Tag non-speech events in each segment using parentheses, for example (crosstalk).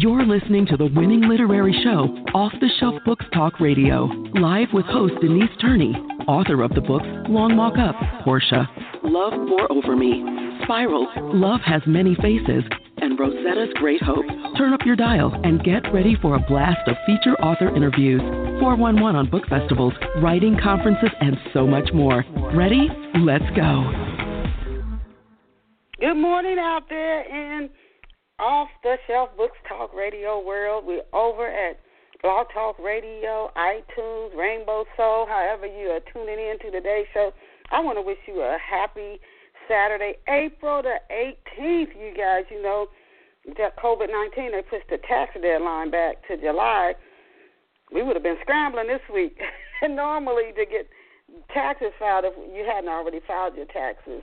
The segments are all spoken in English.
You're listening to the winning literary show, Off the Shelf Books Talk Radio, live with host Denise Turney, author of the books Long Walk Up, Portia, Love Pour Over Me, Spiral, Love Has Many Faces, and Rosetta's Great Hope. Turn up your dial and get ready for a blast of feature author interviews, 411 on book festivals, writing conferences, and so much more. Ready? Let's go. Good morning out there in off the shelf books talk radio world. We're over at Blog Talk Radio, iTunes, Rainbow Soul, however you are tuning in to today's show. I want to wish you a happy Saturday, April the 18th, you guys. You know, COVID 19, they pushed the tax deadline back to July. We would have been scrambling this week (laughs) normally to get taxes filed if you hadn't already filed your taxes.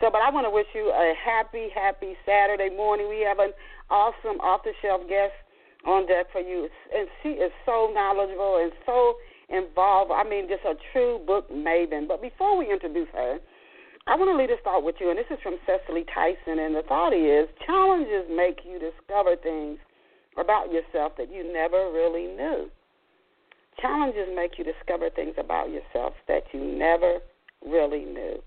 So, but I want to wish you a happy, happy Saturday morning. We have an awesome off the shelf guest on deck for you, and she is so knowledgeable and so involved. I mean, just a true book maven. But before we introduce her, I want to lead us thought with you, and this is from Cicely Tyson, and the thought is challenges make you discover things about yourself that you never really knew. Challenges make you discover things about yourself that you never really knew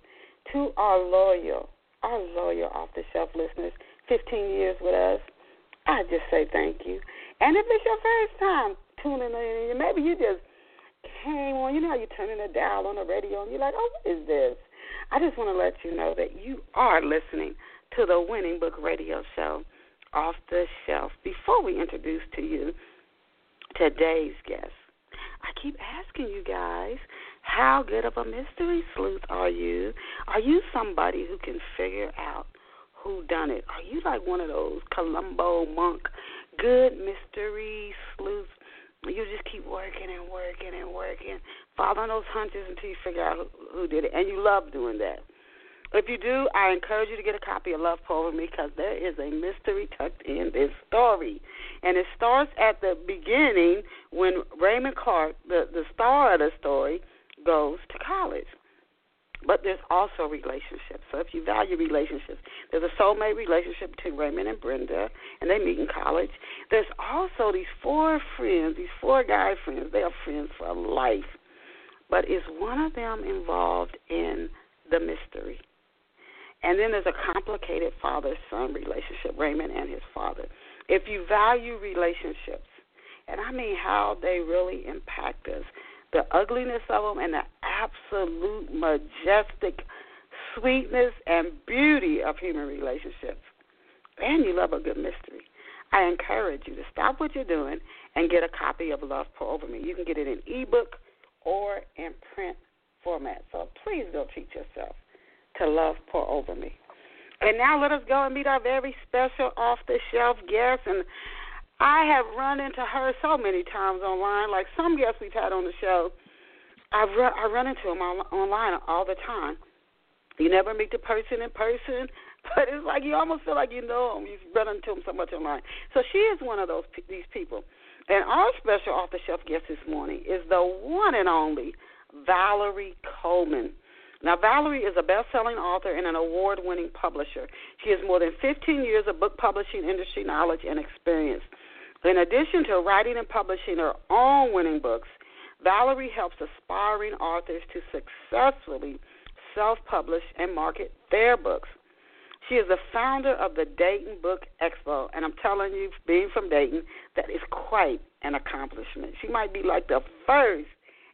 to our loyal, our loyal off the shelf listeners, 15 years with us, I just say thank you. And if it's your first time tuning in, maybe you just came on, you know how you turn in a dial on the radio and you're like, oh, what is this? I just want to let you know that you are listening to the Winning Book Radio Show off the shelf. Before we introduce to you today's guest, I keep asking you guys how good of a mystery sleuth are you? Are you somebody who can figure out who done it? Are you like one of those Columbo monk good mystery sleuths? You just keep working and working and working, following those hunches until you figure out who, who did it, and you love doing that. If you do, I encourage you to get a copy of Love Me because there is a mystery tucked in this story. And it starts at the beginning when Raymond Clark, the, the star of the story, goes to college. But there's also relationships. So if you value relationships, there's a soulmate relationship between Raymond and Brenda, and they meet in college. There's also these four friends, these four guy friends. They are friends for life. But is one of them involved in the mystery? And then there's a complicated father son relationship, Raymond and his father. If you value relationships, and I mean how they really impact us, the ugliness of them and the absolute majestic sweetness and beauty of human relationships. And you love a good mystery. I encourage you to stop what you're doing and get a copy of Love Pour Over Me. You can get it in ebook or in print format. So please don't treat yourself to Love Pour Over Me. And now let us go and meet our very special off the shelf guest. And I have run into her so many times online. Like some guests we've had on the show, I've run, I run into them online all the time. You never meet the person in person, (laughs) but it's like you almost feel like you know them. You've run into them so much online. So she is one of those these people. And our special off the shelf guest this morning is the one and only Valerie Coleman. Now, Valerie is a best selling author and an award winning publisher. She has more than 15 years of book publishing industry knowledge and experience. In addition to writing and publishing her own winning books, Valerie helps aspiring authors to successfully self publish and market their books. She is the founder of the Dayton Book Expo, and I'm telling you, being from Dayton, that is quite an accomplishment. She might be like the first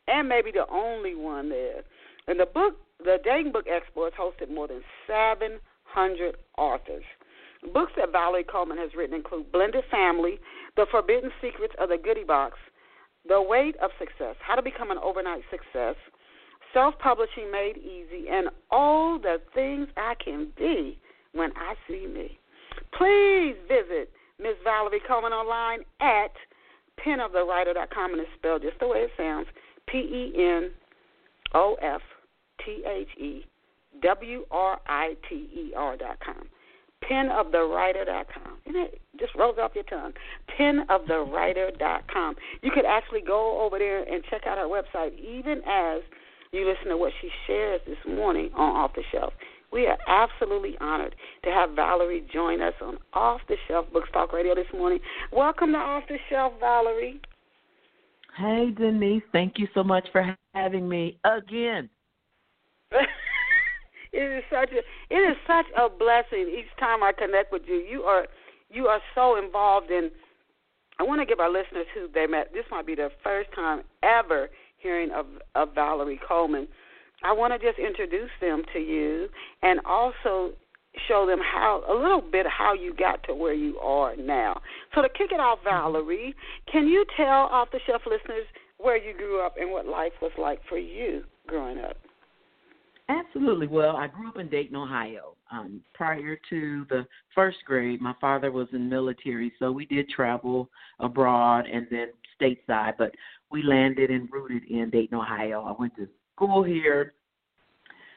and maybe the only one there. And the book, the Dayton Book Expo, has hosted more than 700 authors. Books that Valerie Coleman has written include Blended Family, The Forbidden Secrets of the Goodie Box, The Weight of Success, How to Become an Overnight Success, Self Publishing Made Easy, and All the Things I Can Be When I See Me. Please visit Miss Valerie Coleman online at penofthewriter.com, and it's spelled just the way it sounds. P E N O F T H E W R I T E R dot com penofthewriter.com. And it just rolls off your tongue. Penofthewriter.com. You could actually go over there and check out her website, even as you listen to what she shares this morning on Off the Shelf We are absolutely honored to have Valerie join us on Off the Shelf Books Talk Radio this morning. Welcome to Off the Shelf, Valerie. Hey, Denise. Thank you so much for having me again. (laughs) it is such a it is such a blessing each time I connect with you. You are you are so involved in. I want to give our listeners who they met. This might be their first time ever hearing of of Valerie Coleman. I want to just introduce them to you and also show them how a little bit how you got to where you are now. So to kick it off, Valerie, can you tell off the shelf listeners where you grew up and what life was like for you growing up? Absolutely. Well, I grew up in Dayton, Ohio. Um, prior to the first grade, my father was in military, so we did travel abroad and then stateside, but we landed and rooted in Dayton, Ohio. I went to school here,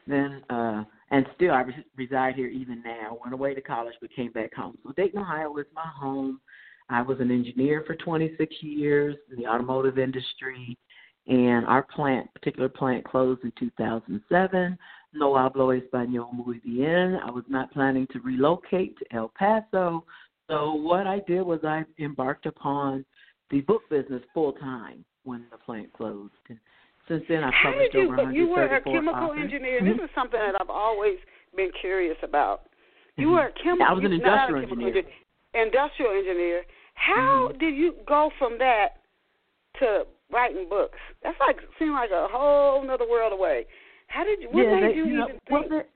then uh and still I reside here even now. Went away to college but came back home. So Dayton, Ohio is my home. I was an engineer for 26 years in the automotive industry and our plant, particular plant, closed in 2007. No hablo español muy bien. I was not planning to relocate to El Paso. So what I did was I embarked upon the book business full time when the plant closed. And since then, I've published you, over 134 You were a chemical authors. engineer. Mm-hmm. This is something that I've always been curious about. You mm-hmm. were a chemical. Engineer. I was an industrial engineer. engineer. Industrial engineer. How mm-hmm. did you go from that to writing books. That's like seemed like a whole other world away. How did you? What yeah, made they, you, you know, even well, think? they're,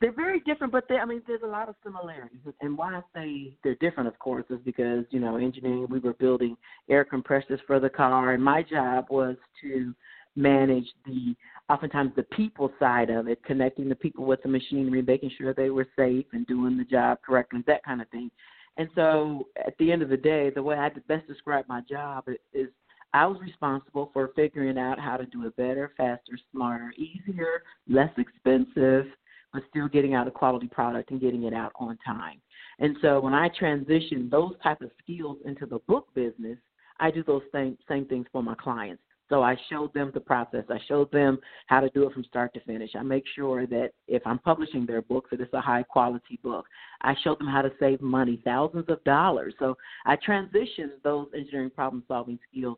they're very different, but they, I mean, there's a lot of similarities. And why I say they're different, of course, is because you know, engineering. We were building air compressors for the car, and my job was to manage the oftentimes the people side of it, connecting the people with the machinery, making sure they were safe and doing the job correctly, that kind of thing. And so, at the end of the day, the way I best describe my job is I was responsible for figuring out how to do it better, faster, smarter, easier, less expensive, but still getting out a quality product and getting it out on time. And so when I transition those type of skills into the book business, I do those same same things for my clients. So I showed them the process. I showed them how to do it from start to finish. I make sure that if I'm publishing their book, that it's a high quality book. I showed them how to save money, thousands of dollars. So I transitioned those engineering problem solving skills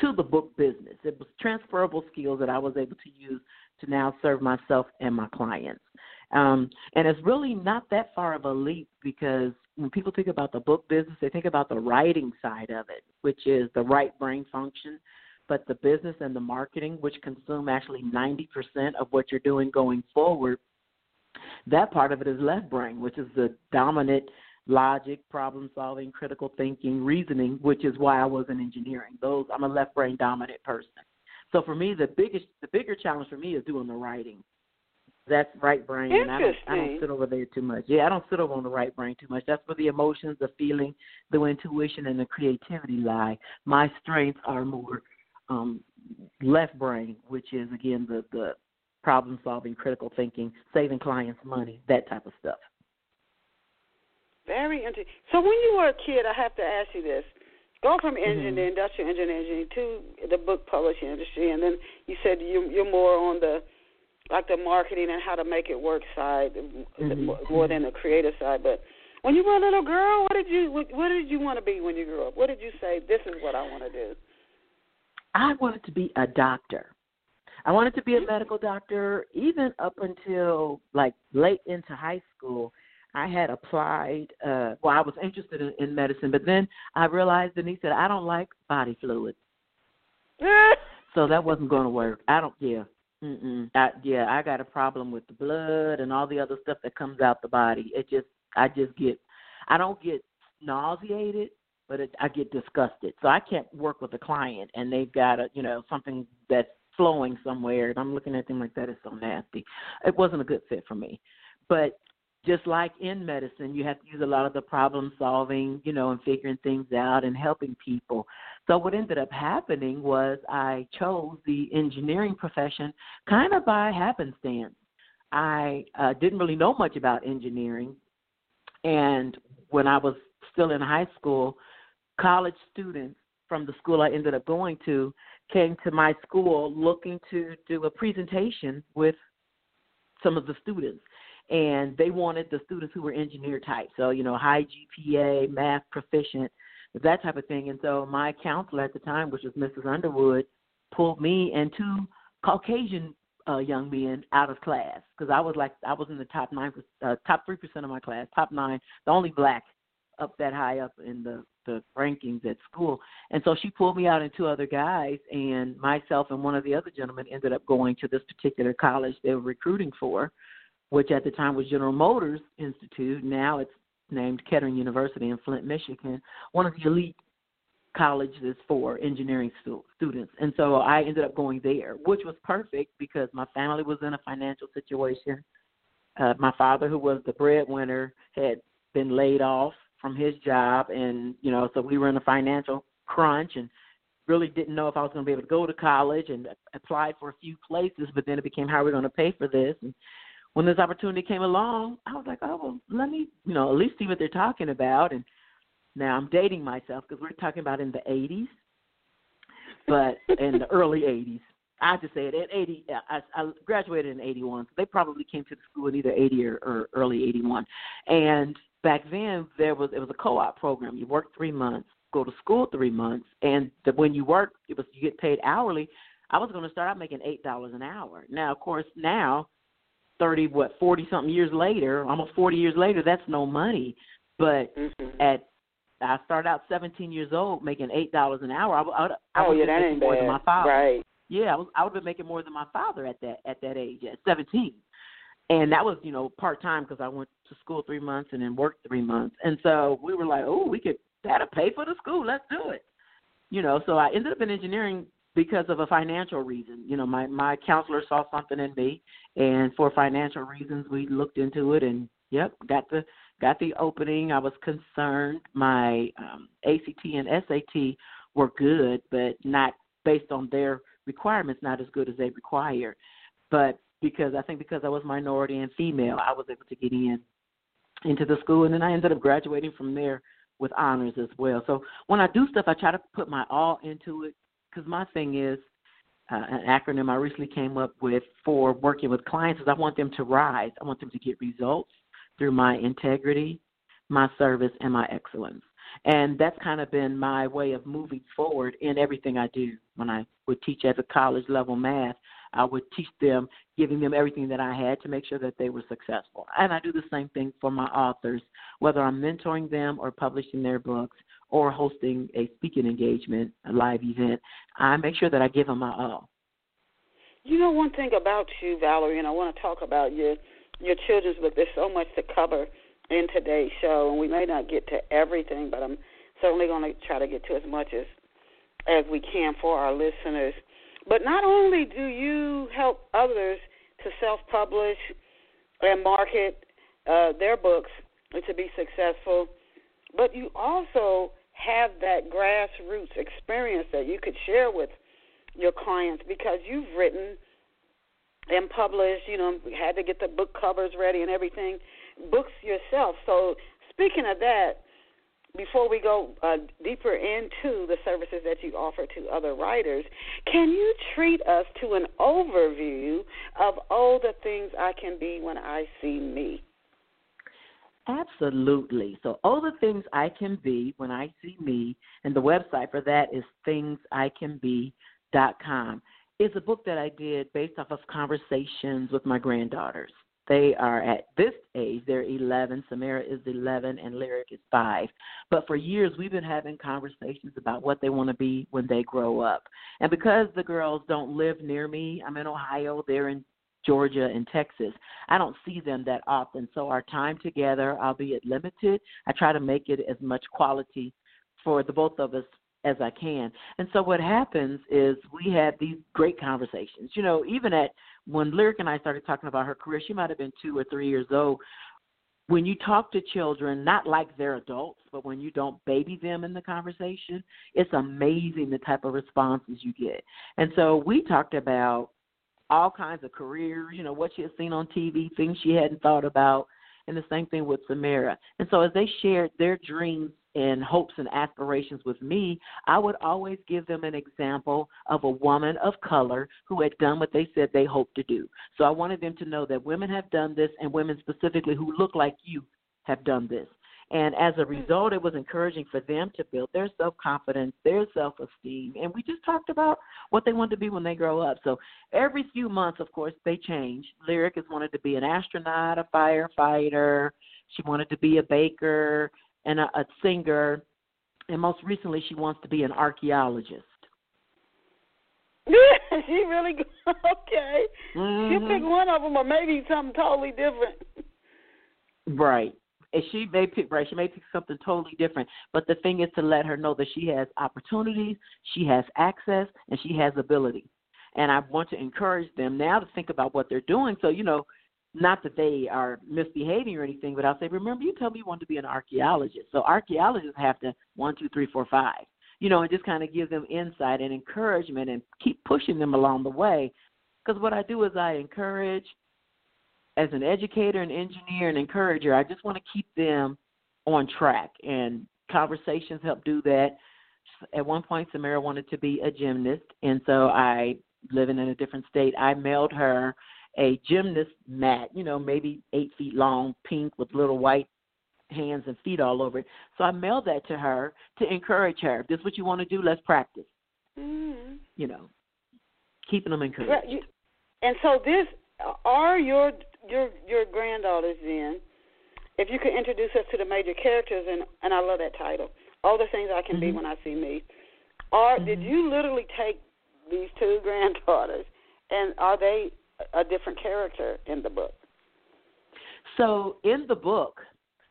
to the book business. It was transferable skills that I was able to use to now serve myself and my clients. Um, and it's really not that far of a leap because when people think about the book business, they think about the writing side of it, which is the right brain function. But the business and the marketing, which consume actually 90% of what you're doing going forward, that part of it is left brain, which is the dominant logic, problem solving, critical thinking, reasoning, which is why I was in engineering. Those I'm a left brain dominant person. So for me, the biggest, the bigger challenge for me is doing the writing. That's right brain, and I don't, I don't sit over there too much. Yeah, I don't sit over on the right brain too much. That's where the emotions, the feeling, the intuition, and the creativity lie. My strengths are more um, left brain, which is again the the problem solving, critical thinking, saving clients money, that type of stuff. Very interesting. So when you were a kid, I have to ask you this: go from engine mm-hmm. industrial engineering to the book publishing industry, and then you said you, you're more on the like the marketing and how to make it work side mm-hmm. more than the creative side. But when you were a little girl, what did you what, what did you want to be when you grew up? What did you say? This is what I want to do. I wanted to be a doctor. I wanted to be a medical doctor even up until like late into high school. I had applied. Uh, well, I was interested in, in medicine, but then I realized, and he said, I don't like body fluids, (laughs) so that wasn't going to work. I don't. Yeah. Mm-mm. I, yeah, I got a problem with the blood and all the other stuff that comes out the body. It just, I just get, I don't get nauseated, but it, I get disgusted. So I can't work with a client and they've got a, you know, something that's flowing somewhere, and I'm looking at them like that is so nasty. It wasn't a good fit for me. But just like in medicine, you have to use a lot of the problem solving, you know, and figuring things out and helping people. So what ended up happening was I chose the engineering profession kind of by happenstance. I uh, didn't really know much about engineering, and when I was still in high school, college students from the school I ended up going to came to my school looking to do a presentation with some of the students and they wanted the students who were engineer type, so you know, high GPA, math proficient, that type of thing. And so my counselor at the time, which was Mrs. Underwood, pulled me and two Caucasian uh, young men out of class because I was like I was in the top nine, uh, top three percent of my class, top nine, the only black up that high up in the the rankings at school. And so she pulled me out and two other guys, and myself and one of the other gentlemen ended up going to this particular college they were recruiting for, which at the time was General Motors Institute. Now it's named Kettering University in Flint, Michigan, one of the elite colleges for engineering stu- students. And so I ended up going there, which was perfect because my family was in a financial situation. Uh, my father, who was the breadwinner, had been laid off from his job, and you know, so we were in a financial crunch and really didn't know if I was going to be able to go to college and applied for a few places, but then it became how are we going to pay for this? And when this opportunity came along, I was like, oh well, let me, you know, at least see what they're talking about. And now I'm dating myself because we're talking about in the 80s, but (laughs) in the early 80s. I have to say it at 80. I, I graduated in 81, so they probably came to the school in either 80 or, or early 81. And back then, there was it was a co-op program. You worked three months, go to school three months, and the, when you work, it was you get paid hourly. I was going to start out making eight dollars an hour. Now, of course, now thirty what forty something years later, almost forty years later, that's no money. But mm-hmm. at I started out 17 years old making eight dollars an hour. I, I, I oh yeah, that ain't more bad. than my father. Right. Yeah, I was I would have been making more than my father at that at that age at 17, and that was you know part time because I went to school three months and then worked three months, and so we were like, oh, we could that'll pay for the school. Let's do it. You know, so I ended up in engineering because of a financial reason. You know, my my counselor saw something in me, and for financial reasons, we looked into it, and yep, got the got the opening. I was concerned. My um, ACT and SAT were good, but not based on their requirements, not as good as they require. But because I think because I was minority and female, I was able to get in into the school, and then I ended up graduating from there with honors as well. So when I do stuff, I try to put my all into it because my thing is uh, an acronym I recently came up with for working with clients is I want them to rise. I want them to get results through my integrity, my service, and my excellence. And that's kind of been my way of moving forward in everything I do. When I would teach at the college level math, I would teach them, giving them everything that I had to make sure that they were successful. And I do the same thing for my authors, whether I'm mentoring them or publishing their books or hosting a speaking engagement, a live event. I make sure that I give them my all. You know one thing about you, Valerie, and I want to talk about your your children's book. There's so much to cover in today's show, and we may not get to everything, but I'm certainly going to try to get to as much as as we can for our listeners. But not only do you help others to self-publish and market uh, their books to be successful, but you also have that grassroots experience that you could share with your clients because you've written and published, you know, had to get the book covers ready and everything, books yourself. So, speaking of that, before we go uh, deeper into the services that you offer to other writers, can you treat us to an overview of all the things I can be when I see me? Absolutely. So, all the things I can be when I see me, and the website for that is thingsicanbe.com. It's a book that I did based off of conversations with my granddaughters. They are at this age, they're 11. Samara is 11 and Lyric is 5. But for years, we've been having conversations about what they want to be when they grow up. And because the girls don't live near me, I'm in Ohio, they're in Georgia and Texas. I don't see them that often. So our time together, albeit limited, I try to make it as much quality for the both of us as I can. And so what happens is we have these great conversations. You know, even at when Lyric and I started talking about her career, she might have been two or three years old. When you talk to children, not like they're adults, but when you don't baby them in the conversation, it's amazing the type of responses you get. And so we talked about all kinds of careers, you know, what she had seen on TV, things she hadn't thought about, and the same thing with Samara. And so as they shared their dreams and hopes and aspirations with me, I would always give them an example of a woman of color who had done what they said they hoped to do. So I wanted them to know that women have done this, and women specifically who look like you have done this. And as a result, it was encouraging for them to build their self confidence, their self esteem. And we just talked about what they want to be when they grow up. So every few months, of course, they change. Lyric has wanted to be an astronaut, a firefighter. She wanted to be a baker and a, a singer. And most recently, she wants to be an archaeologist. (laughs) she really (laughs) okay. Mm-hmm. You pick one of them, or maybe something totally different. Right and she may pick right, she may pick something totally different. But the thing is to let her know that she has opportunities, she has access, and she has ability. And I want to encourage them now to think about what they're doing. So, you know, not that they are misbehaving or anything, but I'll say, remember, you told me you want to be an archaeologist. So archaeologists have to one, two, three, four, five. You know, and just kind of give them insight and encouragement and keep pushing them along the way. Because what I do is I encourage, as an educator and engineer and encourager, I just want to keep them on track. And conversations help do that. At one point, Samara wanted to be a gymnast, and so I, living in a different state, I mailed her a gymnast mat, you know, maybe eight feet long, pink with little white hands and feet all over it. So I mailed that to her to encourage her. If this is what you want to do, let's practice. Mm-hmm. You know, keeping them encouraged. Well, you, and so this are your your your granddaughters then, if you could introduce us to the major characters and and I love that title. All the things I can mm-hmm. be when I see me. Are mm-hmm. did you literally take these two (laughs) granddaughters and are they a different character in the book? So in the book,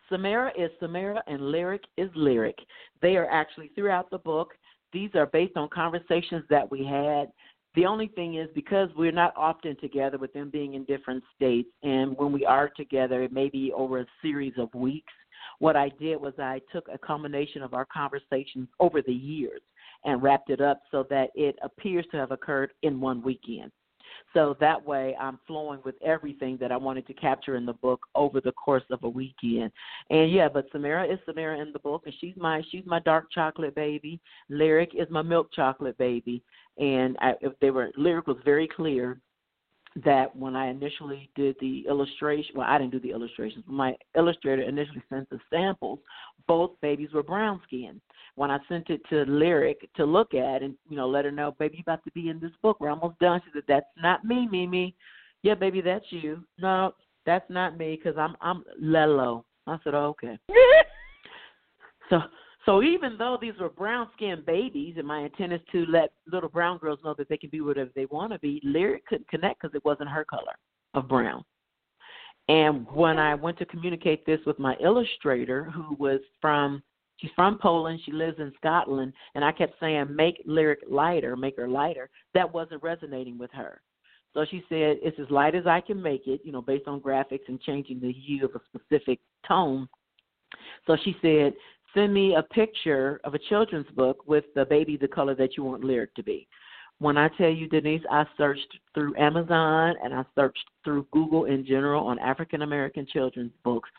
Samara is Samara and Lyric is Lyric. They are actually throughout the book. These are based on conversations that we had the only thing is because we're not often together with them being in different states, and when we are together, it may be over a series of weeks. What I did was I took a combination of our conversations over the years and wrapped it up so that it appears to have occurred in one weekend. So that way I'm flowing with everything that I wanted to capture in the book over the course of a weekend. And yeah, but Samara is Samara in the book and she's my she's my dark chocolate baby. Lyric is my milk chocolate baby and I, if they were lyric was very clear that when I initially did the illustration, well, I didn't do the illustrations. My illustrator initially sent the samples. Both babies were brown skinned. When I sent it to Lyric to look at and you know let her know, baby, you about to be in this book. We're almost done. She said, "That's not me, Mimi." Yeah, baby, that's you. No, that's not me because I'm I'm Lelo. I said, oh, okay. (laughs) so so even though these were brown skinned babies, and my intent is to let little brown girls know that they can be whatever they want to be, Lyric couldn't connect because it wasn't her color of brown. And when I went to communicate this with my illustrator, who was from, she's from Poland, she lives in Scotland, and I kept saying, make Lyric lighter, make her lighter, that wasn't resonating with her. So she said, it's as light as I can make it, you know, based on graphics and changing the hue of a specific tone. So she said, send me a picture of a children's book with the baby the color that you want lyric to be. When I tell you, Denise, I searched through Amazon and I searched through Google in general on African American children's books.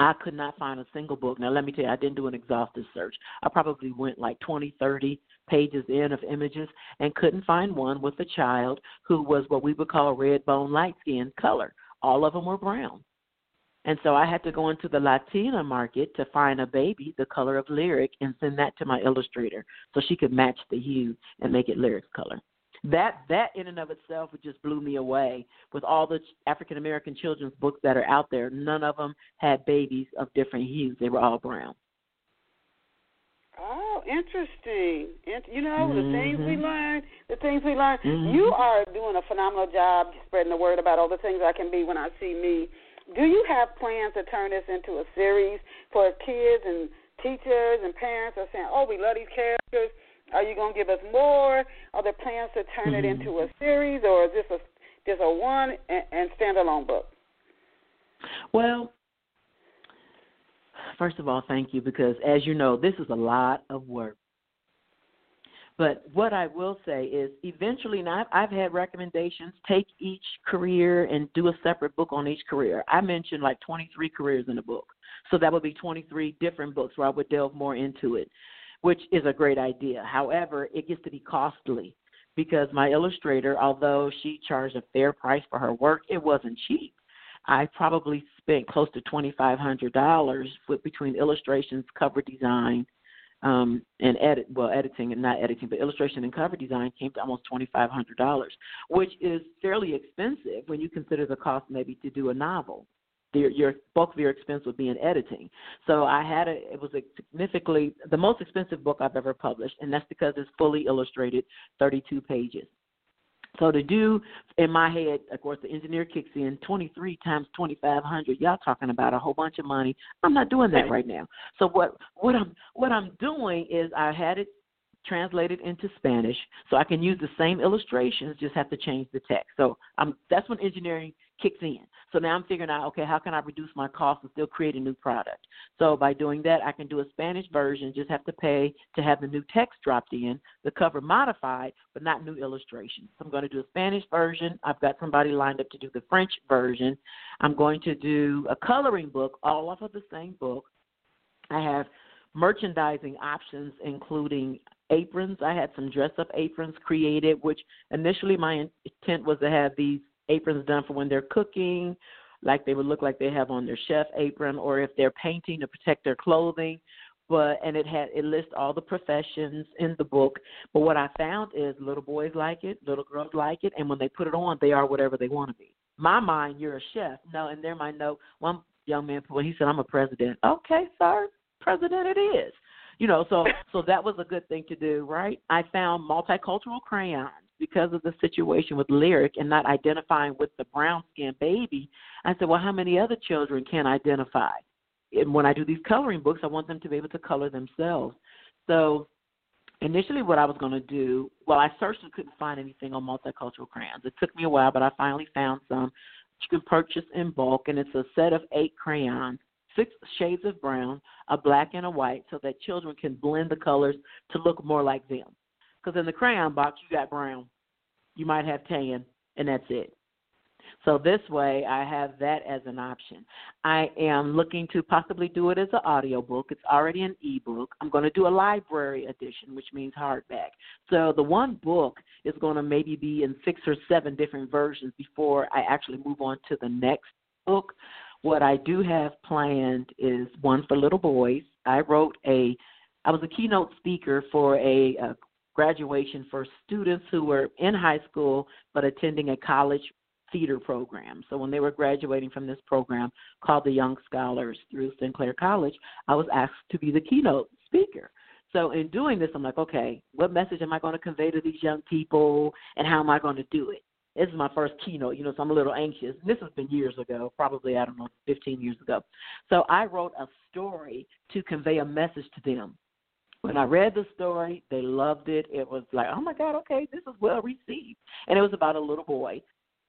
I could not find a single book. Now, let me tell you, I didn't do an exhaustive search. I probably went like 20, 30 pages in of images and couldn't find one with a child who was what we would call red bone light skin color. All of them were brown. And so I had to go into the Latina market to find a baby the color of lyric and send that to my illustrator so she could match the hue and make it lyric's color. That that in and of itself just blew me away. With all the African American children's books that are out there, none of them had babies of different hues. They were all brown. Oh, interesting. You know, the mm-hmm. things we learn, the things we learn. Mm-hmm. You are doing a phenomenal job spreading the word about all the things I can be when I see me do you have plans to turn this into a series for kids and teachers and parents are saying, "Oh, we love these characters. Are you going to give us more? Are there plans to turn mm-hmm. it into a series, or is this a just a one and, and standalone book?" Well, first of all, thank you because, as you know, this is a lot of work. But what I will say is, eventually, and I've, I've had recommendations. Take each career and do a separate book on each career. I mentioned like 23 careers in the book, so that would be 23 different books where I would delve more into it, which is a great idea. However, it gets to be costly because my illustrator, although she charged a fair price for her work, it wasn't cheap. I probably spent close to twenty five hundred dollars with between illustrations, cover design, um, and edit well editing and not editing, but illustration and cover design came to almost twenty five hundred dollars, which is fairly expensive when you consider the cost maybe to do a novel. Your, your bulk of your expense would be in editing. So I had a it was a significantly the most expensive book I've ever published, and that's because it's fully illustrated, thirty two pages. So to do in my head, of course, the engineer kicks in 23 times 2,500. Y'all talking about a whole bunch of money. I'm not doing that right now. So what what I'm what I'm doing is I had it translated into Spanish, so I can use the same illustrations, just have to change the text. So I'm that's when engineering kicks in. So now I'm figuring out, okay, how can I reduce my cost and still create a new product? So by doing that, I can do a Spanish version, just have to pay to have the new text dropped in, the cover modified, but not new illustrations. So I'm going to do a Spanish version. I've got somebody lined up to do the French version. I'm going to do a coloring book, all off of the same book. I have merchandising options, including aprons. I had some dress up aprons created, which initially my intent was to have these aprons done for when they're cooking, like they would look like they have on their chef apron, or if they're painting to protect their clothing. But and it had it lists all the professions in the book. But what I found is little boys like it, little girls like it, and when they put it on, they are whatever they want to be. My mind, you're a chef. No, and their mind, no. One young man, when he said, "I'm a president," okay, sir, president it is. You know, so so that was a good thing to do, right? I found multicultural crayons because of the situation with Lyric and not identifying with the brown skinned baby, I said, Well, how many other children can identify? And when I do these coloring books, I want them to be able to color themselves. So initially what I was going to do, well, I searched and couldn't find anything on multicultural crayons. It took me a while, but I finally found some you can purchase in bulk, and it's a set of eight crayons, six shades of brown, a black, and a white, so that children can blend the colors to look more like them. Because in the crayon box, you got brown, you might have tan, and that's it. So this way, I have that as an option. I am looking to possibly do it as an audio book. It's already an ebook. I'm going to do a library edition, which means hardback. So the one book is going to maybe be in six or seven different versions before I actually move on to the next book. What I do have planned is one for little boys. I wrote a I was a keynote speaker for a, a graduation for students who were in high school but attending a college theater program. So when they were graduating from this program called the Young Scholars through Sinclair College, I was asked to be the keynote speaker. So in doing this, I'm like, okay, what message am I going to convey to these young people, and how am I going to do it? This is my first keynote, you know, so I'm a little anxious. This has been years ago, probably I don't know, 15 years ago. So I wrote a story to convey a message to them when I read the story, they loved it. It was like, oh my God, okay, this is well received. And it was about a little boy.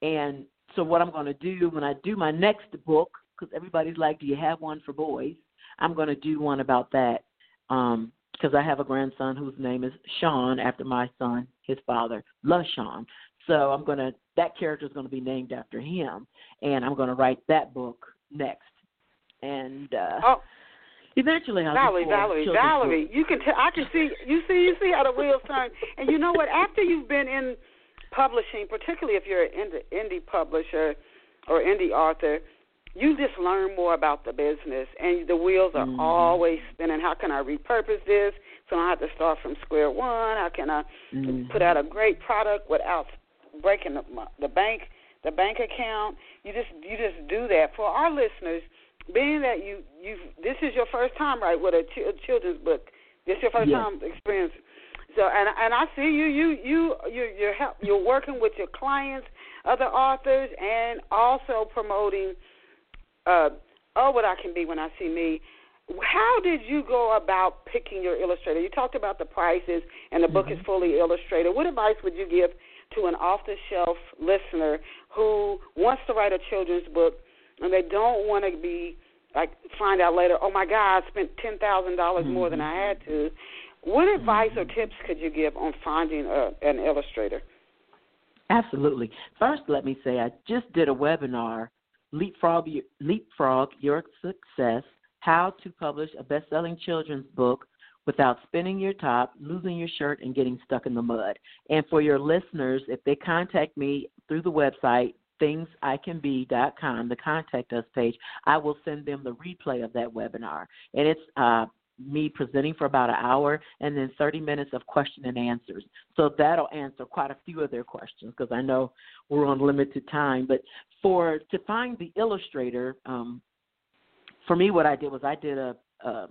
And so, what I'm going to do when I do my next book, because everybody's like, do you have one for boys? I'm going to do one about that um, because I have a grandson whose name is Sean, after my son, his father, LaShawn. So I'm going to that character is going to be named after him, and I'm going to write that book next. And uh, oh, Eventually, I'll Valerie, Valerie, Valerie. You can. T- I can see. You see. You see how the wheels turn. And you know what? After you've been in publishing, particularly if you're an indie, indie publisher or indie author, you just learn more about the business, and the wheels are mm-hmm. always spinning. How can I repurpose this so I don't have to start from square one? How can I mm-hmm. put out a great product without breaking the, the bank the bank account? You just you just do that for our listeners being that you you this is your first time right with a, ch- a children's book. This is your first yes. time experience. So and and I see you you you you you're help you're working with your clients, other authors, and also promoting. Uh, oh, what I can be when I see me. How did you go about picking your illustrator? You talked about the prices, and the book mm-hmm. is fully illustrated. What advice would you give to an off-the-shelf listener who wants to write a children's book? And they don't want to be like find out later, oh my God, I spent ten thousand dollars more than I had to. What mm-hmm. advice or tips could you give on finding a, an illustrator? Absolutely. First, let me say I just did a webinar, Leapfrog, Leapfrog Your Success, How to Publish a Best-Selling Children's Book Without Spinning Your Top, Losing Your Shirt, and Getting Stuck in the Mud. And for your listeners, if they contact me through the website, thingsicanbe.com, the contact us page, I will send them the replay of that webinar. And it's uh, me presenting for about an hour and then 30 minutes of question and answers. So that'll answer quite a few of their questions because I know we're on limited time. But for to find the illustrator, um, for me, what I did was I did a, a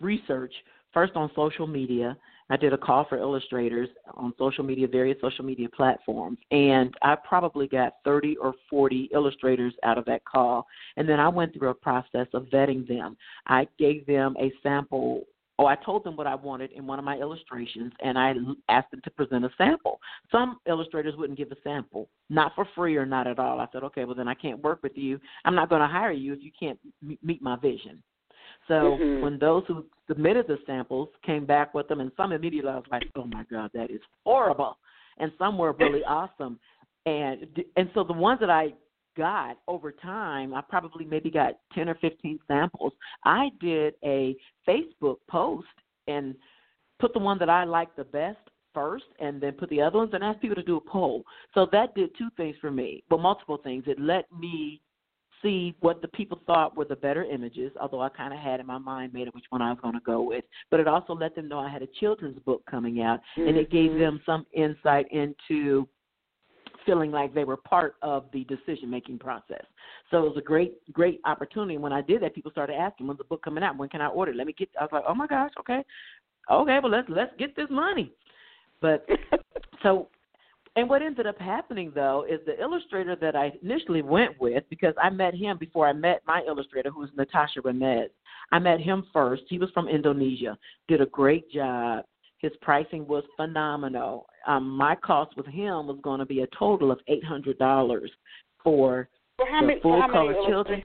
research first on social media. I did a call for illustrators on social media, various social media platforms, and I probably got 30 or 40 illustrators out of that call. And then I went through a process of vetting them. I gave them a sample Oh, I told them what I wanted in one of my illustrations, and I asked them to present a sample. Some illustrators wouldn't give a sample, not for free or not at all. I said, okay, well then I can't work with you. I'm not going to hire you if you can't meet my vision. So mm-hmm. when those who submitted the samples came back with them, and some immediately I was like, "Oh my God, that is horrible," and some were really (laughs) awesome, and and so the ones that I got over time, I probably maybe got ten or fifteen samples. I did a Facebook post and put the one that I liked the best first and then put the other ones and asked people to do a poll. So that did two things for me. Well, multiple things. It let me see what the people thought were the better images, although I kind of had in my mind made up which one I was going to go with. But it also let them know I had a children's book coming out, mm-hmm. and it gave mm-hmm. them some insight into feeling like they were part of the decision making process. So it was a great, great opportunity. When I did that, people started asking, "When's the book coming out? When can I order? Let me get." I was like, "Oh my gosh, okay, okay, well let's let's get this money." But (laughs) so and what ended up happening though is the illustrator that I initially went with, because I met him before I met my illustrator, who's Natasha Ramez. I met him first. He was from Indonesia, did a great job. His pricing was phenomenal. Um, my cost with him was going to be a total of eight hundred dollars for the many, full color children.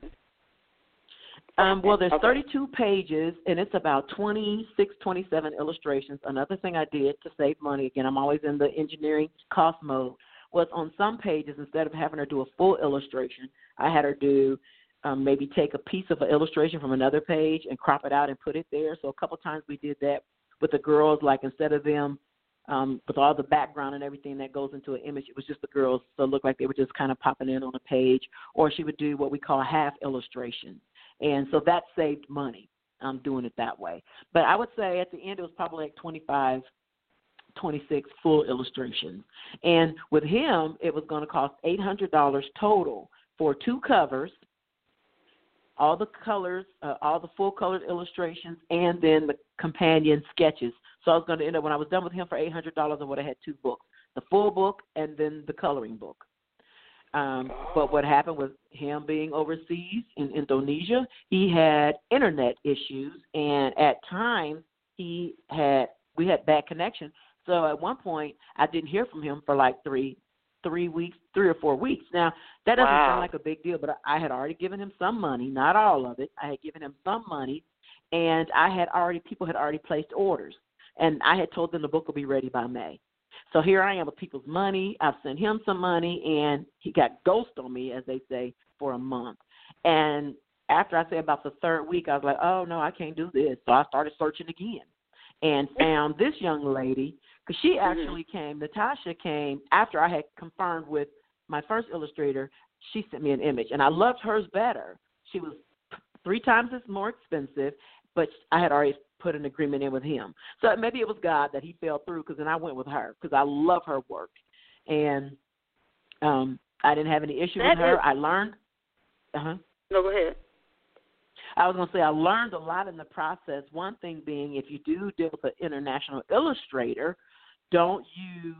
Um, well, there's okay. 32 pages, and it's about 26, 27 illustrations. Another thing I did to save money, again, I'm always in the engineering cost mode, was on some pages, instead of having her do a full illustration, I had her do um, maybe take a piece of an illustration from another page and crop it out and put it there. So a couple times we did that with the girls, like instead of them um, with all the background and everything that goes into an image, it was just the girls, so it looked like they were just kind of popping in on a page. Or she would do what we call half illustration and so that saved money um, doing it that way. But I would say at the end it was probably like 25, 26 full illustrations. And with him, it was going to cost $800 total for two covers, all the colors, uh, all the full colored illustrations, and then the companion sketches. So I was going to end up when I was done with him for $800, I would have had two books: the full book and then the coloring book. Um, but what happened was him being overseas in Indonesia, he had internet issues, and at times he had we had bad connection. So at one point, I didn't hear from him for like three three weeks, three or four weeks. Now that doesn't wow. sound like a big deal, but I had already given him some money, not all of it. I had given him some money, and I had already people had already placed orders, and I had told them the book will be ready by May. So here I am with people's money. I've sent him some money, and he got ghost on me, as they say, for a month. And after I say about the third week, I was like, oh no, I can't do this. So I started searching again, and found this young lady because she mm-hmm. actually came. Natasha came after I had confirmed with my first illustrator. She sent me an image, and I loved hers better. She was three times as more expensive, but I had already put an agreement in with him. So maybe it was God that he fell through because then I went with her because I love her work, and um I didn't have any issue with her. Is... I learned. Uh huh. No, go ahead. I was going to say I learned a lot in the process. One thing being, if you do deal with an international illustrator, don't use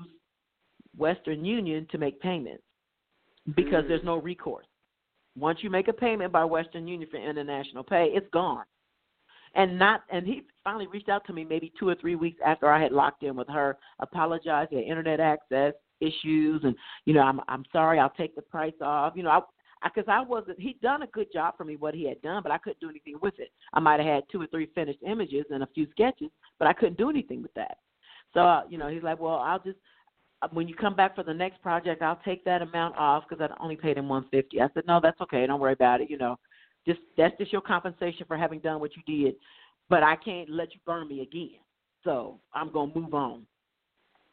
Western Union to make payments because mm. there's no recourse. Once you make a payment by Western Union for international pay, it's gone and not and he finally reached out to me maybe two or three weeks after I had locked in with her, apologized, had internet access issues and you know, I'm I'm sorry, I'll take the price off. You know, I because I, I wasn't. He'd done a good job for me what he had done, but I couldn't do anything with it. I might have had two or three finished images and a few sketches, but I couldn't do anything with that. So uh, you know, he's like, well, I'll just uh, when you come back for the next project, I'll take that amount off because I only paid him one fifty. I said, no, that's okay. Don't worry about it. You know, just that's just your compensation for having done what you did. But I can't let you burn me again. So I'm gonna move on.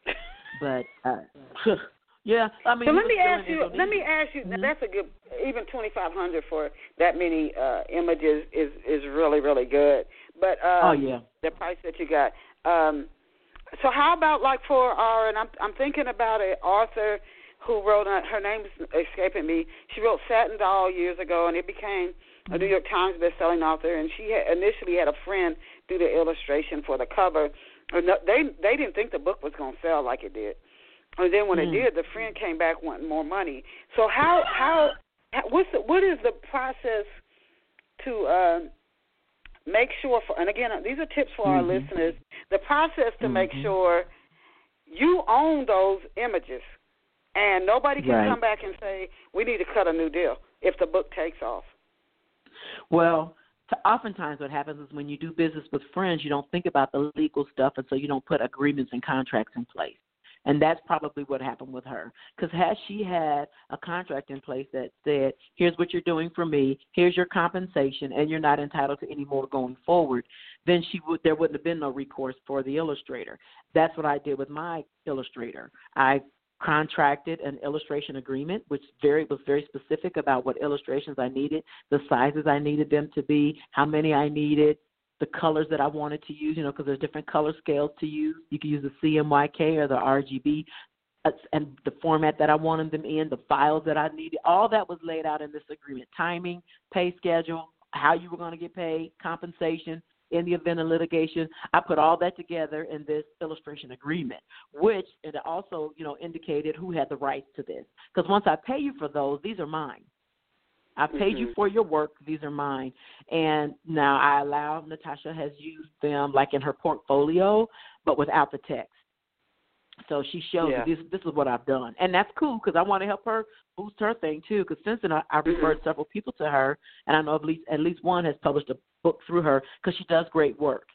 (laughs) but uh, (laughs) yeah, I mean. So let me ask you. Let me ask you. Mm-hmm. That's a good. Even twenty five hundred for that many uh images is is really really good. But um, oh yeah, the price that you got. Um, so how about like for our and I'm I'm thinking about an author who wrote uh, her name's escaping me. She wrote Satin Doll years ago, and it became a New York Times best-selling author. And she had, initially had a friend do the illustration for the cover. They they didn't think the book was going to sell like it did, and then when mm. it hmm. did, the friend came back wanting more money. So how how what's the, what is the process to uh, make sure for and again these are tips for mm-hmm. our listeners the process to mm-hmm. make sure you own those images and nobody can right. come back and say we need to cut a new deal if the book takes off well oftentimes what happens is when you do business with friends you don't think about the legal stuff and so you don't put agreements and contracts in place and that's probably what happened with her. Because had she had a contract in place that said, here's what you're doing for me, here's your compensation, and you're not entitled to any more going forward, then she would there wouldn't have been no recourse for the illustrator. That's what I did with my illustrator. I contracted an illustration agreement which very was very specific about what illustrations I needed, the sizes I needed them to be, how many I needed, the colors that I wanted to use, you know, because there's different color scales to use. You can use the CMYK or the RGB, uh, and the format that I wanted them in, the files that I needed. All that was laid out in this agreement: timing, pay schedule, how you were going to get paid, compensation. In the event of litigation, I put all that together in this illustration agreement, which it also, you know, indicated who had the rights to this. Because once I pay you for those, these are mine. I paid mm-hmm. you for your work. These are mine. And now I allow Natasha has used them like in her portfolio, but without the text. So she shows yeah. this. This is what I've done, and that's cool because I want to help her boost her thing too. Because since then I, I referred mm-hmm. several people to her, and I know at least at least one has published a book through her because she does great work.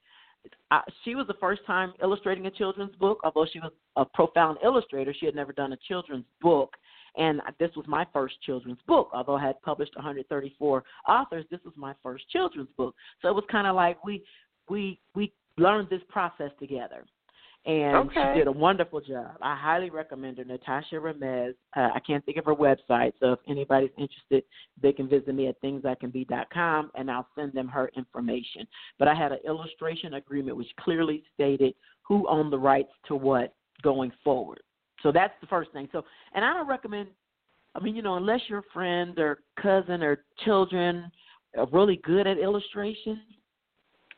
I, she was the first time illustrating a children's book, although she was a profound illustrator. She had never done a children's book, and this was my first children's book. Although I had published 134 authors, this was my first children's book. So it was kind of like we we we learned this process together. And okay. she did a wonderful job. I highly recommend her, Natasha Ramez. Uh, I can't think of her website, so if anybody's interested, they can visit me at thingsicanbe.com, and I'll send them her information. But I had an illustration agreement which clearly stated who owned the rights to what going forward. So that's the first thing. So, and I don't recommend. I mean, you know, unless your friend or cousin or children are really good at illustrations,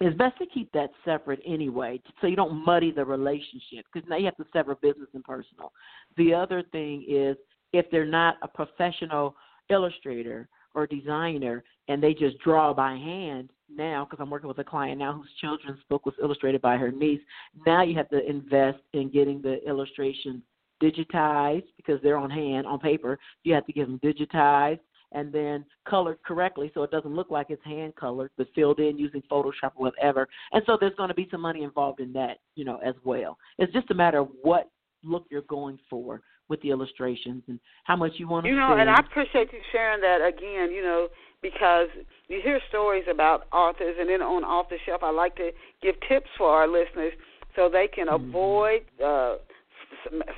it's best to keep that separate anyway, so you don't muddy the relationship. Because now you have to sever business and personal. The other thing is if they're not a professional illustrator or designer and they just draw by hand now because I'm working with a client now whose children's book was illustrated by her niece. Now you have to invest in getting the illustrations digitized because they're on hand on paper. You have to get them digitized and then colored correctly so it doesn't look like it's hand colored, but filled in using Photoshop or whatever. And so there's going to be some money involved in that, you know, as well. It's just a matter of what look you're going for with the illustrations and how much you want to. You know, spend. and I appreciate you sharing that again. You know, because you hear stories about authors, and then on off the shelf, I like to give tips for our listeners so they can mm-hmm. avoid. Uh,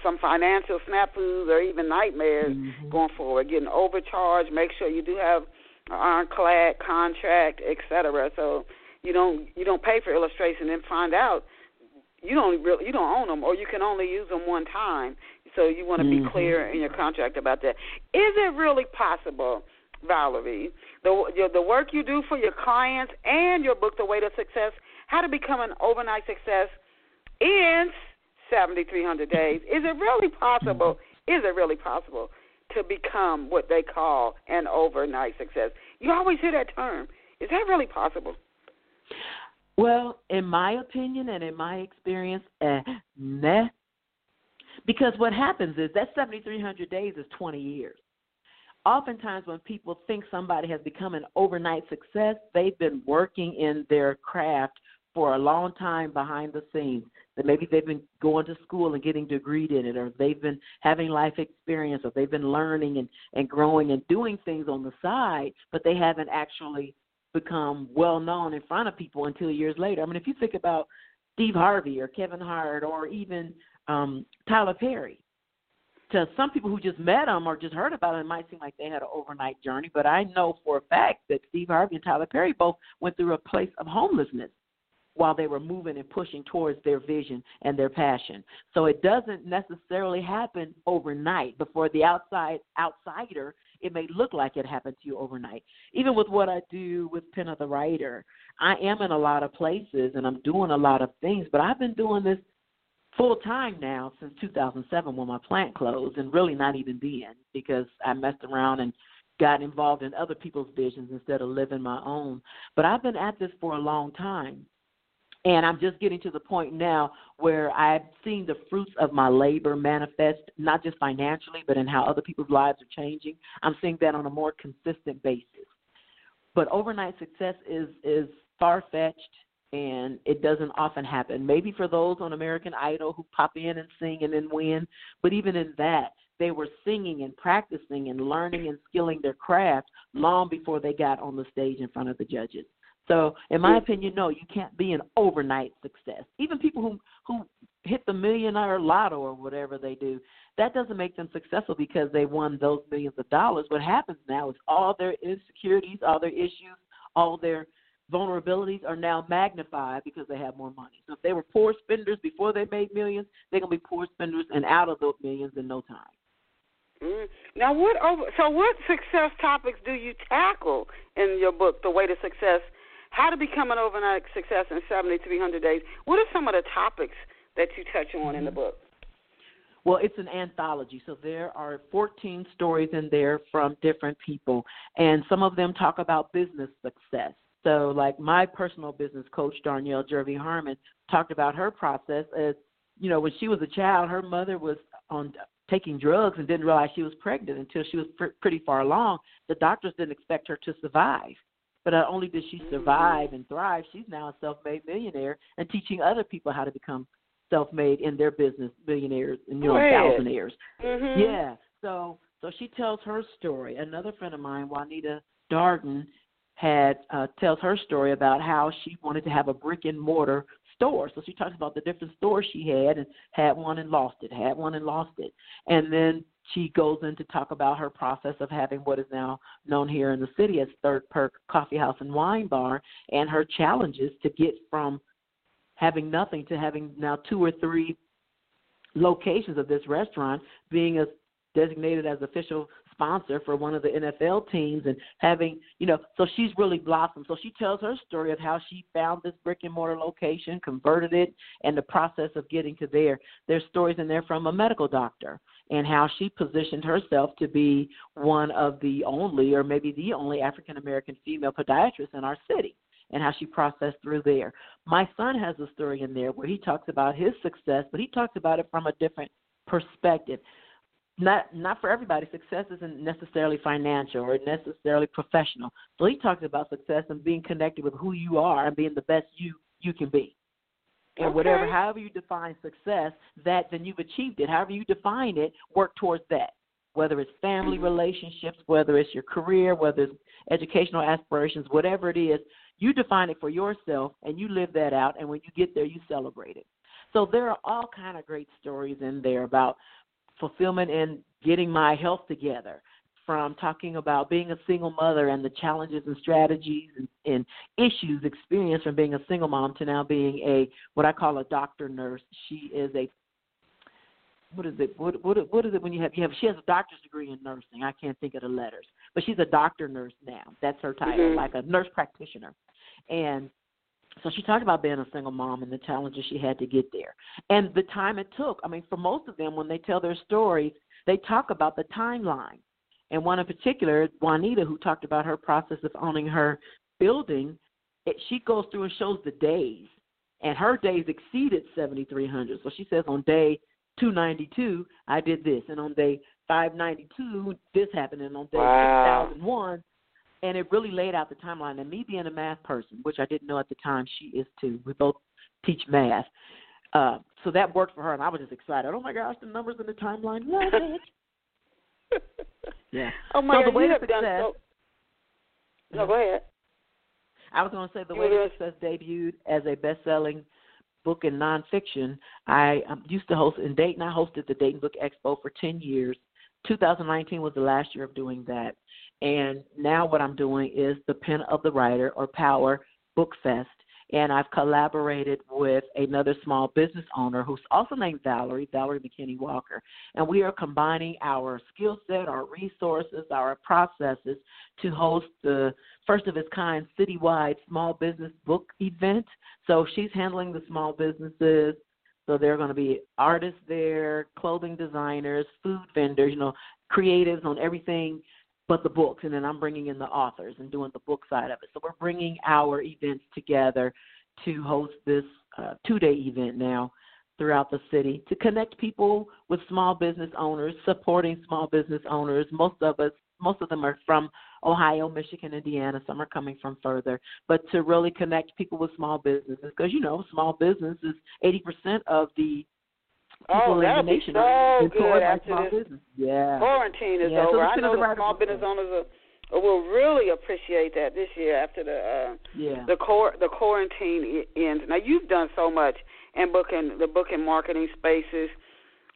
some financial snafus or even nightmares mm-hmm. going forward. Getting overcharged. Make sure you do have an ironclad contract, etc. So you don't you don't pay for illustration and find out you don't really you don't own them or you can only use them one time. So you want to mm-hmm. be clear in your contract about that. Is it really possible, Valerie, the the work you do for your clients and your book, The Way to Success, how to become an overnight success, in 7,300 days. Is it really possible? Is it really possible to become what they call an overnight success? You always hear that term. Is that really possible? Well, in my opinion and in my experience, eh, nah. Because what happens is that 7,300 days is 20 years. oftentimes when people think somebody has become an overnight success, they've been working in their craft for a long time behind the scenes. That maybe they've been going to school and getting degreed in it, or they've been having life experience, or they've been learning and, and growing and doing things on the side, but they haven't actually become well known in front of people until years later. I mean, if you think about Steve Harvey or Kevin Hart or even um, Tyler Perry, to some people who just met him or just heard about him, it might seem like they had an overnight journey. But I know for a fact that Steve Harvey and Tyler Perry both went through a place of homelessness while they were moving and pushing towards their vision and their passion. So it doesn't necessarily happen overnight. But for the outside outsider, it may look like it happened to you overnight. Even with what I do with Pen of the Writer, I am in a lot of places and I'm doing a lot of things, but I've been doing this full time now since 2007 when my plant closed, and really not even then because I messed around and got involved in other people's visions instead of living my own. But I've been at this for a long time. And I'm just getting to the point now where I've seen the fruits of my labor manifest, not just financially, but in how other people's lives are changing. I'm seeing that on a more consistent basis. But overnight success is is far fetched and it doesn't often happen. Maybe for those on American Idol who pop in and sing and then win, but even in that, they were singing and practicing and learning and skilling their craft long before they got on the stage in front of the judges. So, in my opinion, no, you can't be an overnight success. Even people who who hit the millionaire lotto or whatever they do, that doesn't make them successful because they won those millions of dollars. What happens now is all their insecurities, all their issues, all their vulnerabilities are now magnified because they have more money. So if they were poor spenders before they made millions, they're gonna be poor spenders and out of those millions in no time. Mm. Now, what over? So, what success topics do you tackle in your book, The Way to Success? How to become an overnight success in 70 300 days. What are some of the topics that you touch on in the book? Well, it's an anthology, so there are 14 stories in there from different people, and some of them talk about business success. So, like my personal business coach, Darnyelle Jervey Harmon, talked about her process as, you know, when she was a child, her mother was on taking drugs and didn't realize she was pregnant until she was pr- pretty far along. The doctors didn't expect her to survive. But not only did she survive and thrive, she's now a self-made millionaire and teaching other people how to become self-made in their business, millionaires and you know thousandaires. Mm-hmm. Yeah. So so she tells her story. Another friend of mine, Juanita Darden, had uh, tells her story about how she wanted to have a brick and mortar store. So she talks about the different stores she had and had one and lost it, had one and lost it. And then she goes in to talk about her process of having what is now known here in the city as Third Perk Coffee House and Wine Bar and her challenges to get from having nothing to having now two or three locations of this restaurant being as designated as official sponsor for one of the NFL teams and having, you know, so she's really blossomed. So she tells her story of how she found this brick and mortar location, converted it, and the process of getting to there. There's stories in there from a medical doctor and how she positioned herself to be one of the only, or maybe the only, African American female podiatrist in our city and how she processed through there. My son has a story in there where he talks about his success, but he talks about it from a different perspective not not for everybody. Success isn't necessarily financial or necessarily professional. So he talks about success and being connected with who you are and being the best you you can be. And okay. whatever, however you define success, that then you've achieved it. However you define it, work towards that. Whether it's family mm-hmm. relationships, whether it's your career, whether it's educational aspirations, whatever it is, you define it for yourself and you live that out. And when you get there, you celebrate it. So there are all kind of great stories in there about fulfillment and getting my health together from talking about being a single mother and the challenges and strategies and, and, issues experienced from being a single mom to now being a what I call a doctor nurse. She is a what is it? What what what is it when you have you have she has a doctor's degree in nursing. I can't think of the letters, but she's a doctor nurse now. That's her title, mm-hmm. like a nurse practitioner. And so she talked about being a single mom and the challenges she had to get there and the time it took. I mean, for most of them, when they tell their stories, they talk about the timeline. And one in particular, Juanita, who talked about her process of owning her building, it, she goes through and shows the days. And her days exceeded 7,300. So she says on day 292, I did this. And on day 592, this happened, and on day wow. 6001, and it really laid out the timeline. And me being a math person, which I didn't know at the time, she is too. We both teach math. Uh, so that worked for her, and I was just excited. Oh my gosh, the numbers in the timeline, love it. Yeah. Oh my so God, the way you to success, done so. No, go ahead. I was going to say the You way to success debuted as a best-selling book in nonfiction. I um, used to host in Dayton. I hosted the Dayton Book Expo for ten years. 2019 was the last year of doing that, and now what I'm doing is the Pen of the Writer or Power Book Fest and I've collaborated with another small business owner who's also named Valerie, Valerie McKinney Walker. And we are combining our skill set, our resources, our processes to host the first of its kind citywide small business book event. So she's handling the small businesses. So there are going to be artists there, clothing designers, food vendors, you know, creatives on everything but the books, and then I'm bringing in the authors and doing the book side of it. So we're bringing our events together to host this uh, two-day event now throughout the city to connect people with small business owners, supporting small business owners. Most of us, most of them are from Ohio, Michigan, Indiana. Some are coming from further, but to really connect people with small businesses because you know small business is 80% of the Oh, that'll be so good after this business. yeah. quarantine is yeah, over. So I know the small business owners are, will really appreciate that this year after the uh, yeah. the core the quarantine ends. Now you've done so much in booking the book and marketing spaces.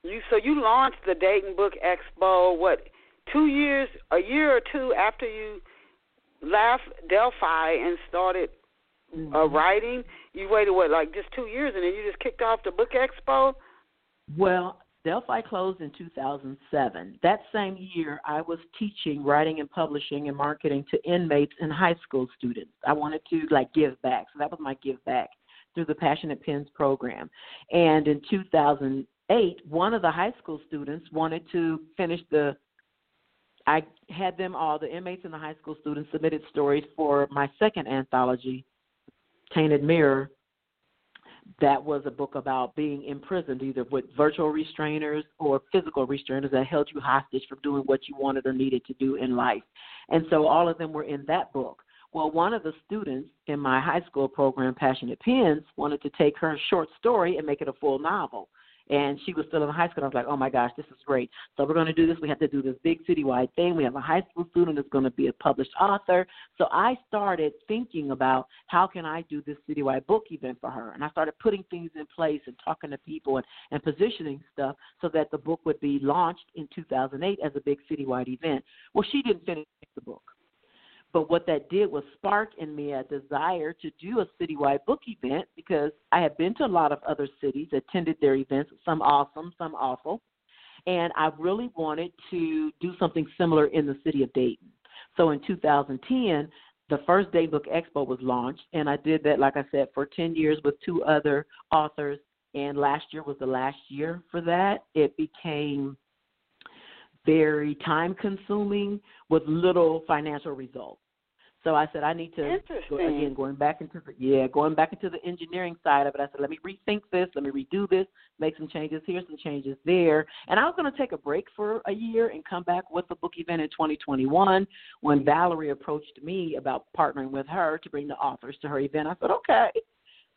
You so you launched the Dayton Book Expo. What two years, a year or two after you left Delphi and started mm-hmm. uh, writing? You waited what like just two years and then you just kicked off the Book Expo. Well, Delphi closed in 2007. That same year, I was teaching writing and publishing and marketing to inmates and high school students. I wanted to like give back, so that was my give back through the Passionate Pens program. And in 2008, one of the high school students wanted to finish the I had them all, the inmates and the high school students submitted stories for my second anthology, Tainted Mirror, that was a book about being imprisoned either with virtual restrainers or physical restrainers that held you hostage from doing what you wanted or needed to do in life. And so all of them were in that book. Well, one of the students in my high school program, Passionate Pens, wanted to take her short story and make it a full novel and she was still in high school. I was like, oh my gosh, this is great. So we're going to do this. We have to do this big citywide thing. We have a high school student that's going to be a published author. So I started thinking about how can I do this citywide book event for her, and I started putting things in place and talking to people and, and positioning stuff so that the book would be launched in 2008 as a big citywide event. Well, she didn't finish the book. But what that did was spark in me a desire to do a citywide book event because I had been to a lot of other cities, attended their events, some awesome, some awful, and I really wanted to do something similar in the city of Dayton. So in 2010, the first Dayton Book Expo was launched, and I did that, like I said, for 10 years with two other authors. And last year was the last year for that. It became very time consuming with little financial results. So I said I need to go, again going back into the yeah going back into the engineering side of it. I said let me rethink this, let me redo this, make some changes here, some changes there. And I was going to take a break for a year and come back with the book event in 2021. When Valerie approached me about partnering with her to bring the authors to her event, I said okay.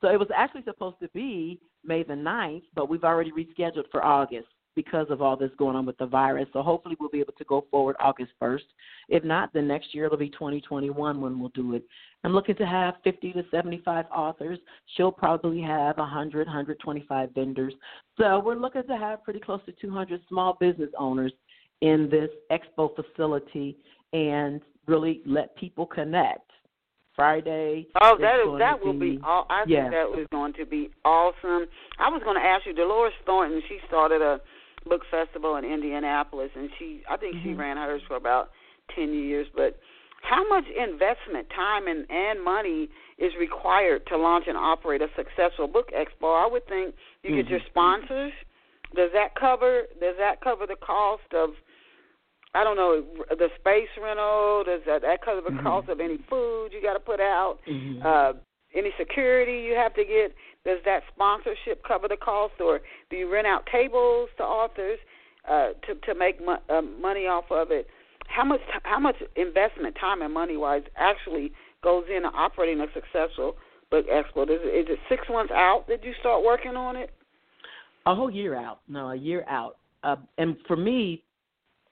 So it was actually supposed to be May the 9th, but we've already rescheduled for August because of all this going on with the virus. So hopefully we'll be able to go forward August 1st. If not, then next year it'll be 2021 when we'll do it. I'm looking to have 50 to 75 authors. She'll probably have 100, 125 vendors. So we're looking to have pretty close to 200 small business owners in this expo facility and really let people connect. Friday. Oh, that is that will be, be all. I yeah. think that was going to be awesome. I was going to ask you, Dolores Thornton. She started a book festival in Indianapolis, and she I think mm-hmm. she ran hers for about ten years. But how much investment, time, and and money is required to launch and operate a successful book expo? I would think you mm-hmm. get your sponsors. Does that cover Does that cover the cost of I don't know the space rental. Does that, that cover the mm-hmm. cost of any food you got to put out? Mm-hmm. Uh, any security you have to get? Does that sponsorship cover the cost, or do you rent out tables to authors? uh, to to make mo- uh, money off of it. How much how much investment, time and money wise, actually goes into operating a successful book expo? Is it, is it six months out that you start working on it? A whole year out. No, a year out. Uh, and for me,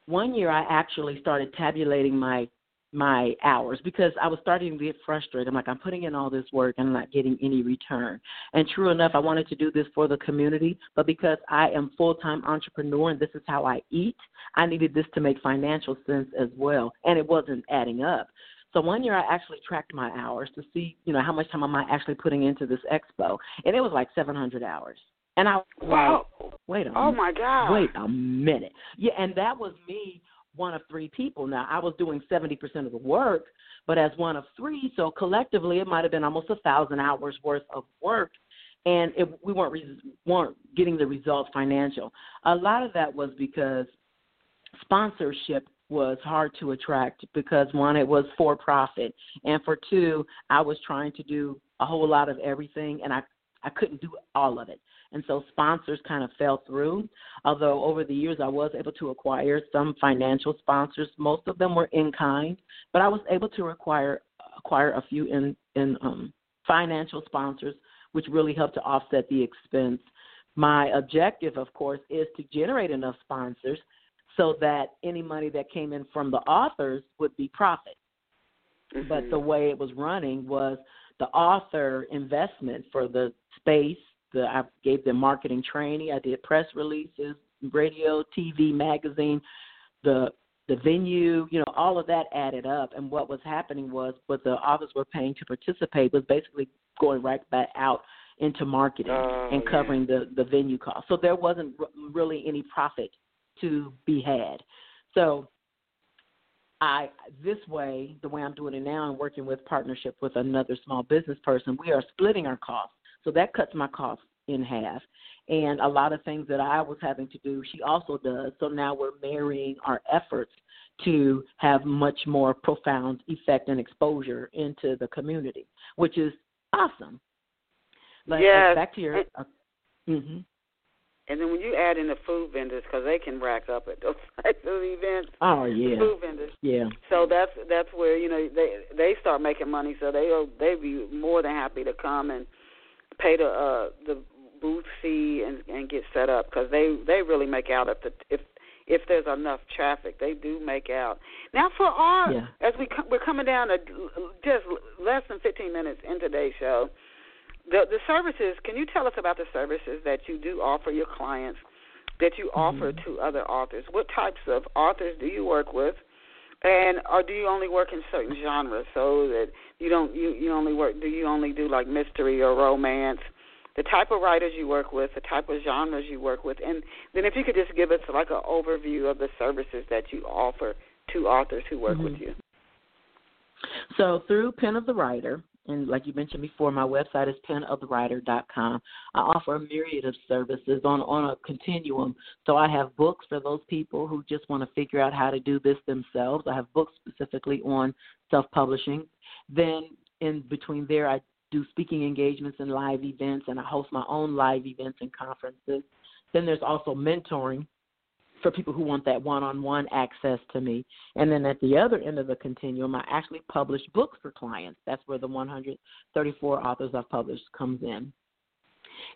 one year I actually started tabulating my my hours because I was starting to get frustrated. I'm like, I'm putting in all this work and I'm not getting any return. And true enough, I wanted to do this for the community, but because I am full time entrepreneur and this is how I eat, I needed this to make financial sense as well. And it wasn't adding up. So one year I actually tracked my hours to see, you know, how much time am I actually putting into this expo, and it was like 700 hours. And I wow, like, wait a minute. oh my god, wait a minute, yeah, and that was me, one of three people. Now I was doing 70% of the work, but as one of three, so collectively it might have been almost a thousand hours worth of work, and it, we weren't re- weren't getting the results financial. A lot of that was because sponsorship was hard to attract because one, it was for profit, and for two, I was trying to do a whole lot of everything, and I I couldn't do all of it. And so sponsors kind of fell through. Although over the years I was able to acquire some financial sponsors. Most of them were in kind, but I was able to acquire acquire a few in in um, financial sponsors, which really helped to offset the expense. My objective, of course, is to generate enough sponsors so that any money that came in from the authors would be profit. Mm-hmm. But the way it was running was the author investment for the space, the I gave them marketing training. I did press releases, radio, TV, magazine, the the venue, you know, all of that added up. And what was happening was what the authors were paying to participate was basically going right back out into marketing oh, and covering yeah. the the venue cost. So there wasn't really any profit to be had. So I this way, the way I'm doing it now, and working with partnership with another small business person, we are splitting our costs. So that cuts my costs in half. And a lot of things that I was having to do, she also does. So now we're marrying our efforts to have much more profound effect and exposure into the community, which is awesome. But yes. back to your. Uh, mm-hmm. And then when you add in the food vendors, because they can rack up at those (laughs) types of events. Oh yeah. The food vendors. Yeah. So that's that's where you know they they start making money. So they they be more than happy to come and pay the uh the booth fee and and get set up because they they really make out if the if if there's enough traffic they do make out now for our yeah. as we we're coming down to just less than 15 minutes in today's show the the services can you tell us about the services that you do offer your clients that you mm-hmm. offer to other authors what types of authors do you work with and or do you only work in certain genres so that you don't you you only work do you only do like mystery or romance the type of writers you work with the type of genres you work with and then if you could just give us like an overview of the services that you offer to authors who work mm-hmm. with you so through pen of the writer and like you mentioned before, my website is penofthewriter.com. I offer a myriad of services on on a continuum. So I have books for those people who just want to figure out how to do this themselves. I have books specifically on self-publishing. Then in between there, I do speaking engagements and live events, and I host my own live events and conferences. Then there's also mentoring for people who want that one-on-one access to me. And then at the other end of the continuum, I actually publish books for clients. That's where the 134 authors I've published comes in.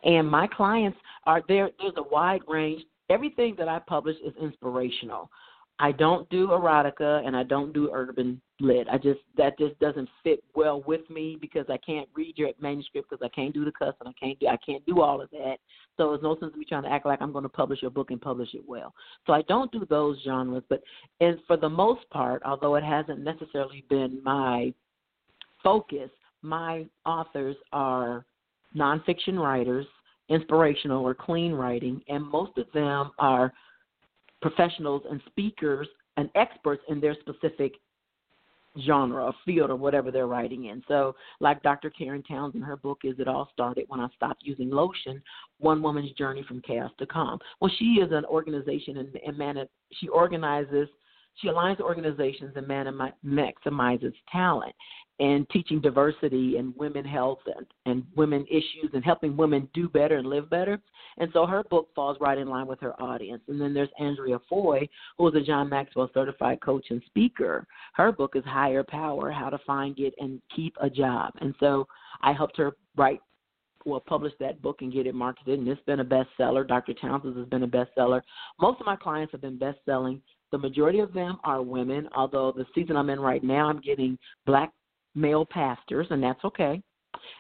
And my clients are there. There's a wide range. Everything that I publish is inspirational. I don't do erotica and I don't do urban lit. I just that just doesn't fit well with me because I can't read your manuscript because I can't do the cuss and I can't do I can't do all of that. So there's no sense me trying to act like I'm going to publish your book and publish it well. So I don't do those genres, but and for the most part, although it hasn't necessarily been my focus, my authors are nonfiction writers, inspirational or clean writing, and most of them are professionals and speakers and experts in their specific genre or field or whatever they're writing in. So, like Dr. Karen Townsend, her book is It All Started When I Stopped Using Lotion One Woman's Journey from Chaos to Calm. Well, she is an organization and, and man, she organizes she aligns organizations and maximizes talent and teaching diversity and women health and, and women issues and helping women do better and live better. And so her book falls right in line with her audience. And then there's Andrea Foy, who is a John Maxwell certified coach and speaker. Her book is Higher Power How to Find, Get, and Keep a Job. And so I helped her write well publish that book and get it marketed and it's been a bestseller. Dr. Townsend's has been a bestseller. Most of my clients have been best selling. The majority of them are women, although the season I'm in right now I'm getting black male pastors, and that's okay.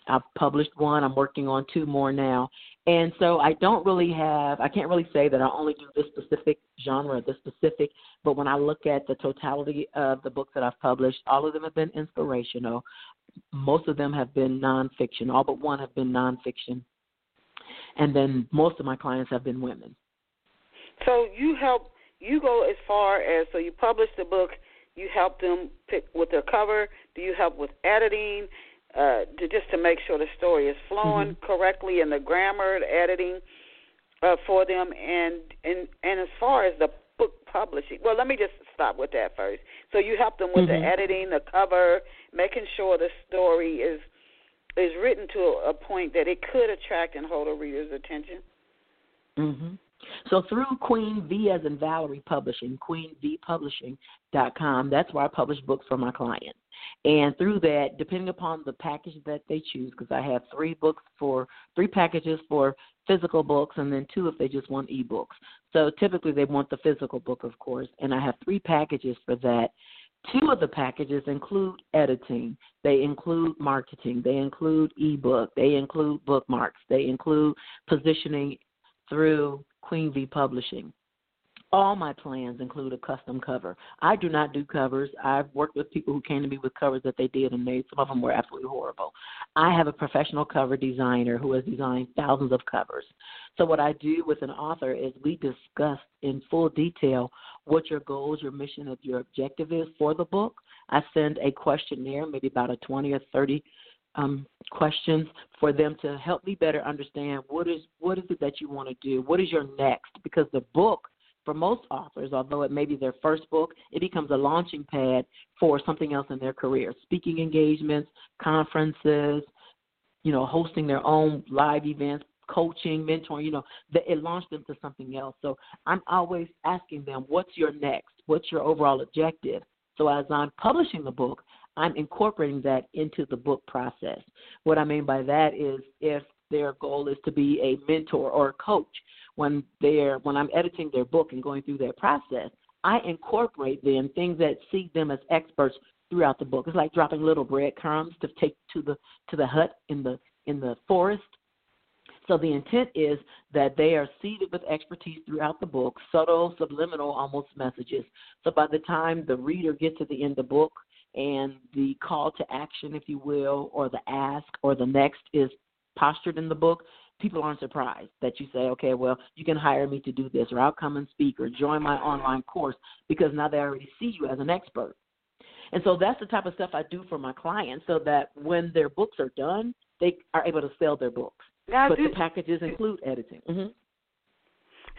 I've published one. I'm working on two more now. And so I don't really have, I can't really say that I only do this specific genre, this specific, but when I look at the totality of the books that I've published, all of them have been inspirational. Most of them have been nonfiction. All but one have been nonfiction. And then most of my clients have been women. So you help, you go as far as, so you publish the book you help them pick with their cover? Do you help with editing? Uh, to just to make sure the story is flowing mm-hmm. correctly and the grammar, the editing uh, for them, and and and as far as the book publishing, well, let me just stop with that first. So you help them with mm-hmm. the editing, the cover, making sure the story is is written to a point that it could attract and hold a reader's attention. Mhm. So through Queen V as in Valerie Publishing, queenvpublishing.com, that's where I publish books for my clients. And through that, depending upon the package that they choose, because I have three books for three packages for physical books, and then two if they just want ebooks. So typically they want the physical book, of course, and I have three packages for that. Two of the packages include editing, they include marketing, they include ebook, they include bookmarks, they include positioning through Queen V Publishing. All my plans include a custom cover. I do not do covers. I've worked with people who came to me with covers that they did, and they some of them were absolutely horrible. I have a professional cover designer who has designed thousands of covers. So what I do with an author is we discuss in full detail what your goals, your mission, and your objective is for the book. I send a questionnaire, maybe about a 20 or 30 um, questions for them to help me better understand what is what is it that you want to do, what is your next, because the book for most authors, although it may be their first book, it becomes a launching pad for something else in their career. Speaking engagements, conferences, you know, hosting their own live events, coaching, mentoring, you know, that it launched them to something else. So I'm always asking them, what's your next? What's your overall objective? So as I'm publishing the book, I'm incorporating that into the book process. What I mean by that is if their goal is to be a mentor or a coach, when they're when I'm editing their book and going through their process, I incorporate them things that see them as experts throughout the book. It's like dropping little breadcrumbs to take to the to the hut in the in the forest. So the intent is that they are seeded with expertise throughout the book, subtle, subliminal, almost messages. So by the time the reader gets to the end of the book, and the call to action, if you will, or the ask or the next is postured in the book, people aren't surprised that you say, okay, well, you can hire me to do this, or I'll come and speak, or join my online course, because now they already see you as an expert. And so that's the type of stuff I do for my clients so that when their books are done, they are able to sell their books. Now, but do, the packages include editing. Mm-hmm.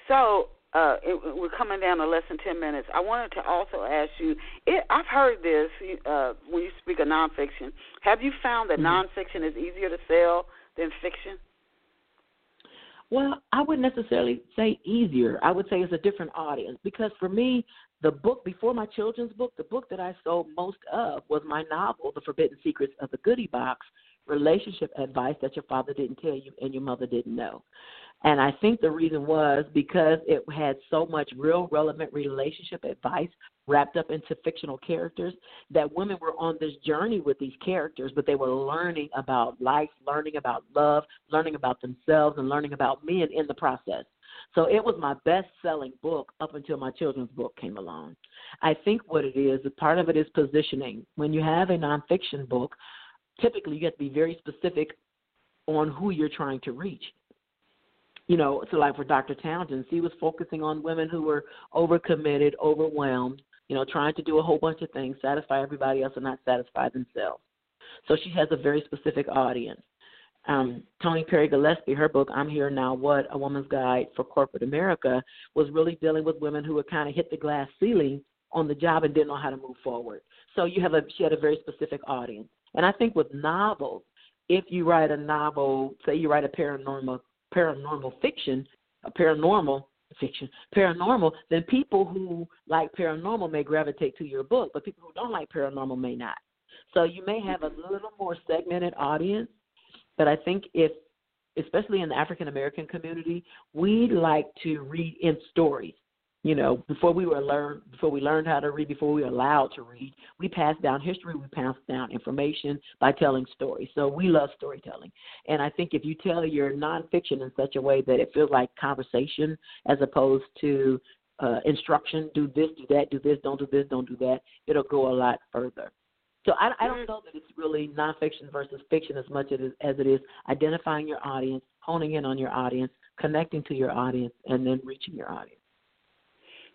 So uh, it, we're coming down to less than 10 minutes. I wanted to also ask you it, I've heard this uh, when you speak of nonfiction. Have you found that mm-hmm. nonfiction is easier to sell than fiction? Well, I wouldn't necessarily say easier. I would say it's a different audience because for me, the book before my children's book, the book that I sold most of was my novel, The Forbidden Secrets of the Goodie Box Relationship Advice That Your Father Didn't Tell You and Your Mother Didn't Know. And I think the reason was because it had so much real relevant relationship advice wrapped up into fictional characters that women were on this journey with these characters, but they were learning about life, learning about love, learning about themselves, and learning about men in the process. So it was my best selling book up until my children's book came along. I think what it is, part of it is positioning. When you have a nonfiction book, typically you have to be very specific on who you're trying to reach you know, so like for Dr. Townsend, she was focusing on women who were overcommitted, overwhelmed, you know, trying to do a whole bunch of things, satisfy everybody else and not satisfy themselves. So she has a very specific audience. Um, Toni Perry Gillespie, her book, I'm Here Now What, A Woman's Guide for Corporate America, was really dealing with women who had kind of hit the glass ceiling on the job and didn't know how to move forward. So you have a she had a very specific audience. And I think with novels, if you write a novel, say you write a paranormal paranormal fiction, a paranormal fiction, paranormal, then people who like paranormal may gravitate to your book, but people who don't like paranormal may not. So you may have a little more segmented audience, but I think if especially in the African American community, we like to read in stories. You know, before we were learned, before we learned how to read, before we were allowed to read, we passed down history, we passed down information by telling stories. So we love storytelling, and I think if you tell your nonfiction in such a way that it feels like conversation as opposed to uh, instruction, do this, do that, do this, don't do this, don't do that, it'll go a lot further. So I, I don't mm-hmm. know that it's really nonfiction versus fiction as much as it is identifying your audience, honing in on your audience, connecting to your audience, and then reaching your audience.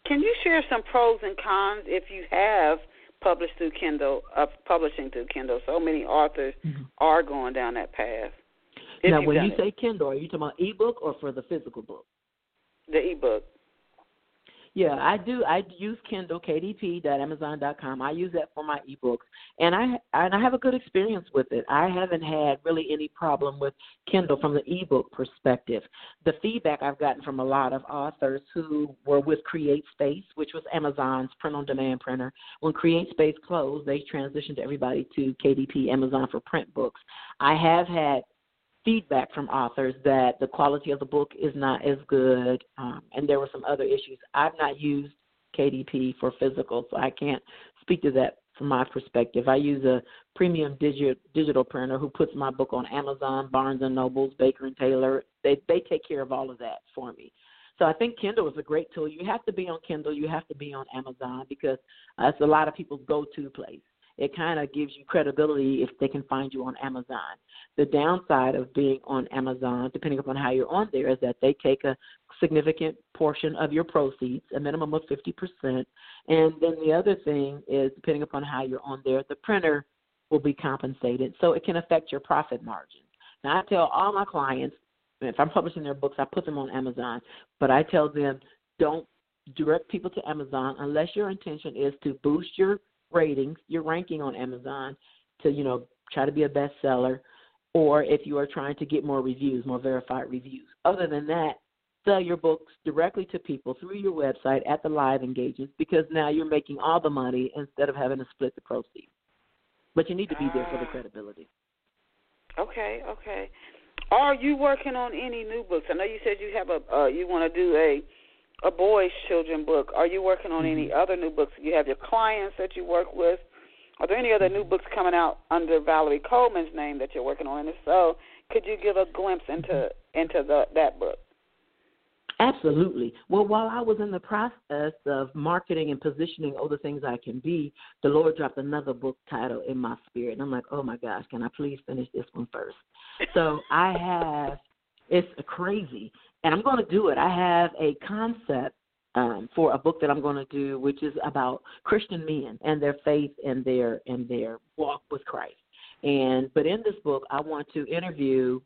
Can you share some pros and cons if you have published through Kindle, uh, publishing through Kindle? So many authors mm-hmm. are going down that path. Now, when you it. say Kindle, are you talking about ebook or for the physical book? The ebook. Yeah, I do. I use Kindle, kdp kdp.amazon.com. I use that for my ebooks, and I and I have a good experience with it. I haven't had really any problem with Kindle from the ebook perspective. The feedback I've gotten from a lot of authors who were with CreateSpace, which was Amazon's print-on-demand printer, when CreateSpace closed, they transitioned everybody to KDP, Amazon for print books. I have had feedback from authors that the quality of the book is not as good, um, and there were some other issues. I've not used KDP for physical, so I can't speak to that from my perspective. I use a premium digi- digital printer who puts my book on Amazon, Barnes and Nobles, Baker and Taylor. They they take care of all of that for me. So I think Kindle is a great tool. You have to be on Kindle. You have to be on Amazon because uh, it's a lot of people's go-to place it kind of gives you credibility if they can find you on Amazon. The downside of being on Amazon, depending upon how you're on there, is that they take a significant portion of your proceeds, a minimum of 50%. And then the other thing is, depending upon how you're on there, the printer will be compensated. So it can affect your profit margin. Now, I tell all my clients, if I'm publishing their books, I put them on Amazon, but I tell them don't direct people to Amazon unless your intention is to boost your ratings, your ranking on Amazon to, you know, try to be a bestseller, or if you are trying to get more reviews, more verified reviews. Other than that, sell your books directly to people through your website at the live engagements because now you're making all the money instead of having to split the proceeds. But you need to be there for the ah. credibility. Okay, okay. Are you working on any new books? I know you said you have a uh, you want to do a a boys' children book. Are you working on any mm-hmm. other new books? You have your clients that you work with. Are there any other new books coming out under Valerie Coleman's name that you're working on? And if so, could you give a glimpse into into the, that book? Absolutely. Well, while I was in the process of marketing and positioning all the things I can be, the Lord dropped another book title in my spirit. And I'm like, oh my gosh, can I please finish this one first? So I have, it's crazy and I'm going to do it. I have a concept um, for a book that I'm going to do, which is about Christian men and their faith and their and their walk with Christ. And but in this book, I want to interview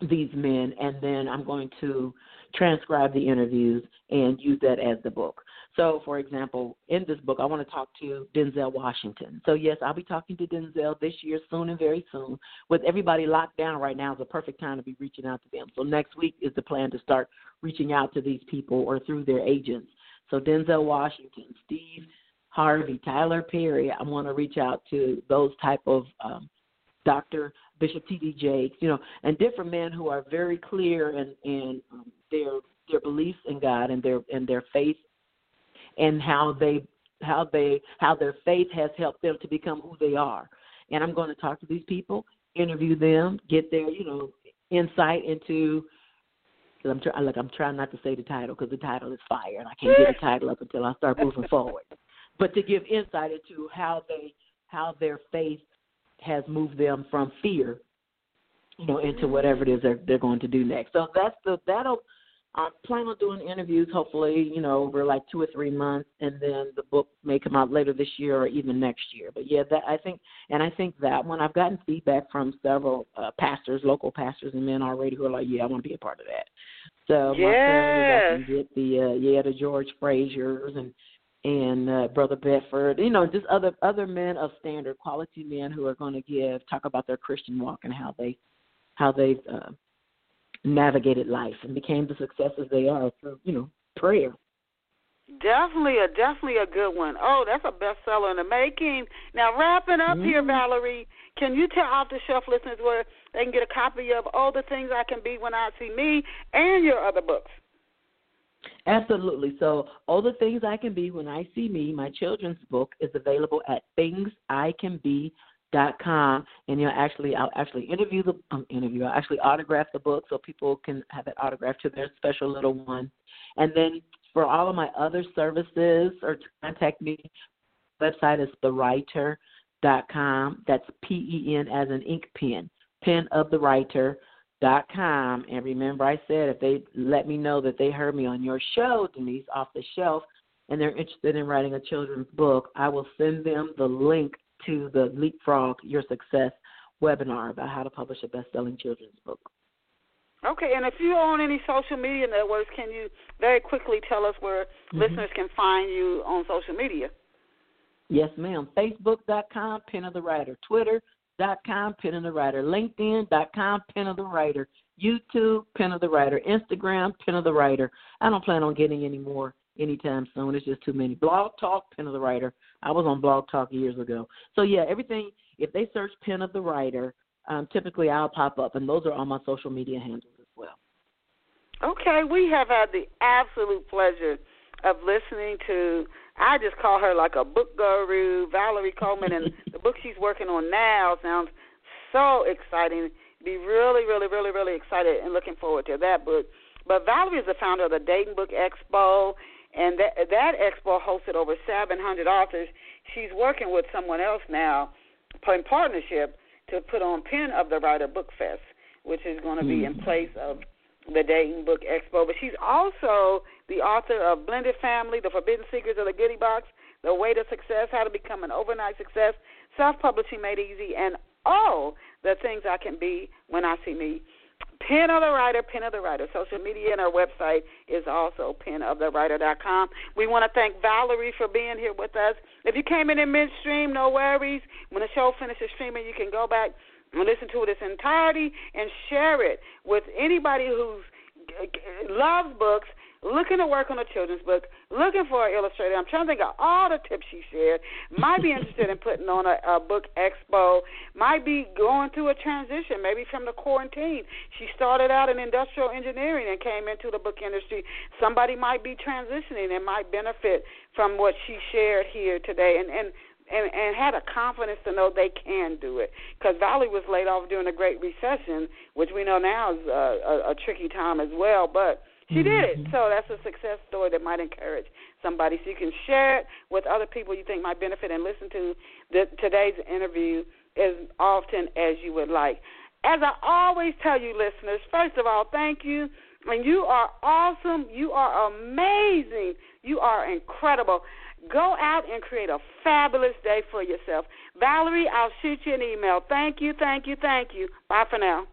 these men, and then I'm going to transcribe the interviews and use that as the book. So, for example, in this book, I want to talk to Denzel Washington. So, yes, I'll be talking to Denzel this year, soon and very soon. With everybody locked down right now, is a perfect time to be reaching out to them. So, next week is the plan to start reaching out to these people or through their agents. So, Denzel Washington, Steve Harvey, Tyler Perry, I want to reach out to those type of um, Dr. Bishop T.D. Jakes, you know, and different men who are very clear in, in um, their their beliefs in God and their and their faith and how they how they how their faith has helped them to become who they are. And I'm going to talk to these people, interview them, get their you know insight into. Cause I'm trying, like I'm trying not to say the title because the title is fire, and I can't get the title up until I start moving (laughs) forward. But to give insight into how they how their faith has moved them from fear, you know, into whatever it is they're they're going to do next. So that's the that'll I plan on doing interviews, hopefully, you know, over like two or three months, and then the book may come out later this year or even next year. But yeah, that I think, and I think that when I've gotten feedback from several uh, pastors, local pastors and men already who are like, yeah, I want to be a part of that. So yes. my plan is I can get the uh, yeah the George Frazier's and and uh, Brother Bedford, you know, just other other men of standard, quality men who are going to give talk about their Christian walk and how they how they've uh, navigated life and became the successes they are through you know prayer. Definitely a definitely a good one. Oh, that's a bestseller in the making. Now wrapping up mm-hmm. here, Valerie, can you tell off the shelf listeners where they can get a copy of All the Things I Can Be When I See Me and your other books? Absolutely. So, All the Things I Can Be When I See Me, my children's book, is available at thingsicanbe.com. Dot com and you'll actually, I'll actually interview the um, interview. I'll actually autograph the book so people can have it autographed to their special little one. And then for all of my other services or to contact me, website is thewriter dot com That's P E N as an ink pen, pen of the writer dot com. And remember, I said if they let me know that they heard me on your show, Denise, off the shelf, and they're interested in writing a children's book, I will send them the link to the Leapfrog Your Success webinar about how to publish a best-selling children's book. Okay, and if you own any social media networks, can you very quickly tell us where mm-hmm. listeners can find you on social media? Yes, ma'am. Facebook.com, Pen of the Writer. Twitter, dot Pen of the Writer, LinkedIn dot Pen of the Writer, YouTube, Pen of the Writer, Instagram, Pen of the Writer. I don't plan on getting any more anytime soon. It's just too many. Blog Talk, Pen of the Writer. I was on Blog Talk years ago. So yeah, everything. If they search Pen of the Writer, um, typically I'll pop up, and those are all my social media handles as well. Okay, we have had the absolute pleasure of listening to I just call her like a book guru, Valerie Coleman, and (laughs) the book she's working on now sounds so exciting. Be really, really, really, really excited and looking forward to that book. But Valerie is the founder of the Dayton Book Expo, and that that expo hosted over 700 authors. She's working with someone else now, in partnership, to put on Pen of the Writer Book Fest, which is going to be in hmm. place of the Dayton Book Expo. But she's also the author of Blended Family, The Forbidden Secrets of the Goodie Box, The Way to Success, How to Become an Overnight Success, Self Publishing Made Easy, and all the things I can be when I see me. Pen of the Writer, Pen of the Writer. Social media and our website is also penofthewriter.com. We want to thank Valerie for being here with us. If you came in in midstream, no worries. When the show finishes streaming, you can go back and listen to it its entirety and share it with anybody who uh, loves books looking to work on a children's book, looking for an illustrator. I'm trying to think of all the tips she shared. Might be interested in putting on a, a book expo. Might be going through a transition, maybe from the quarantine. She started out in industrial engineering and came into the book industry. Somebody might be transitioning and might benefit from what she shared here today. And and and, and had a confidence to know they can do it. Because Valerie was laid off during the Great Recession, which we know now is a, a, a tricky time as well. But she did it. Mm-hmm. So that's a success story that might encourage somebody. So you can share it with other people you think might benefit and listen to the, today's interview as often as you would like. As I always tell you, listeners, first of all, thank you. And you are awesome. You are amazing. You are incredible. Go out and create a fabulous day for yourself. Valerie, I'll shoot you an email. Thank you, thank you, thank you. Bye for now.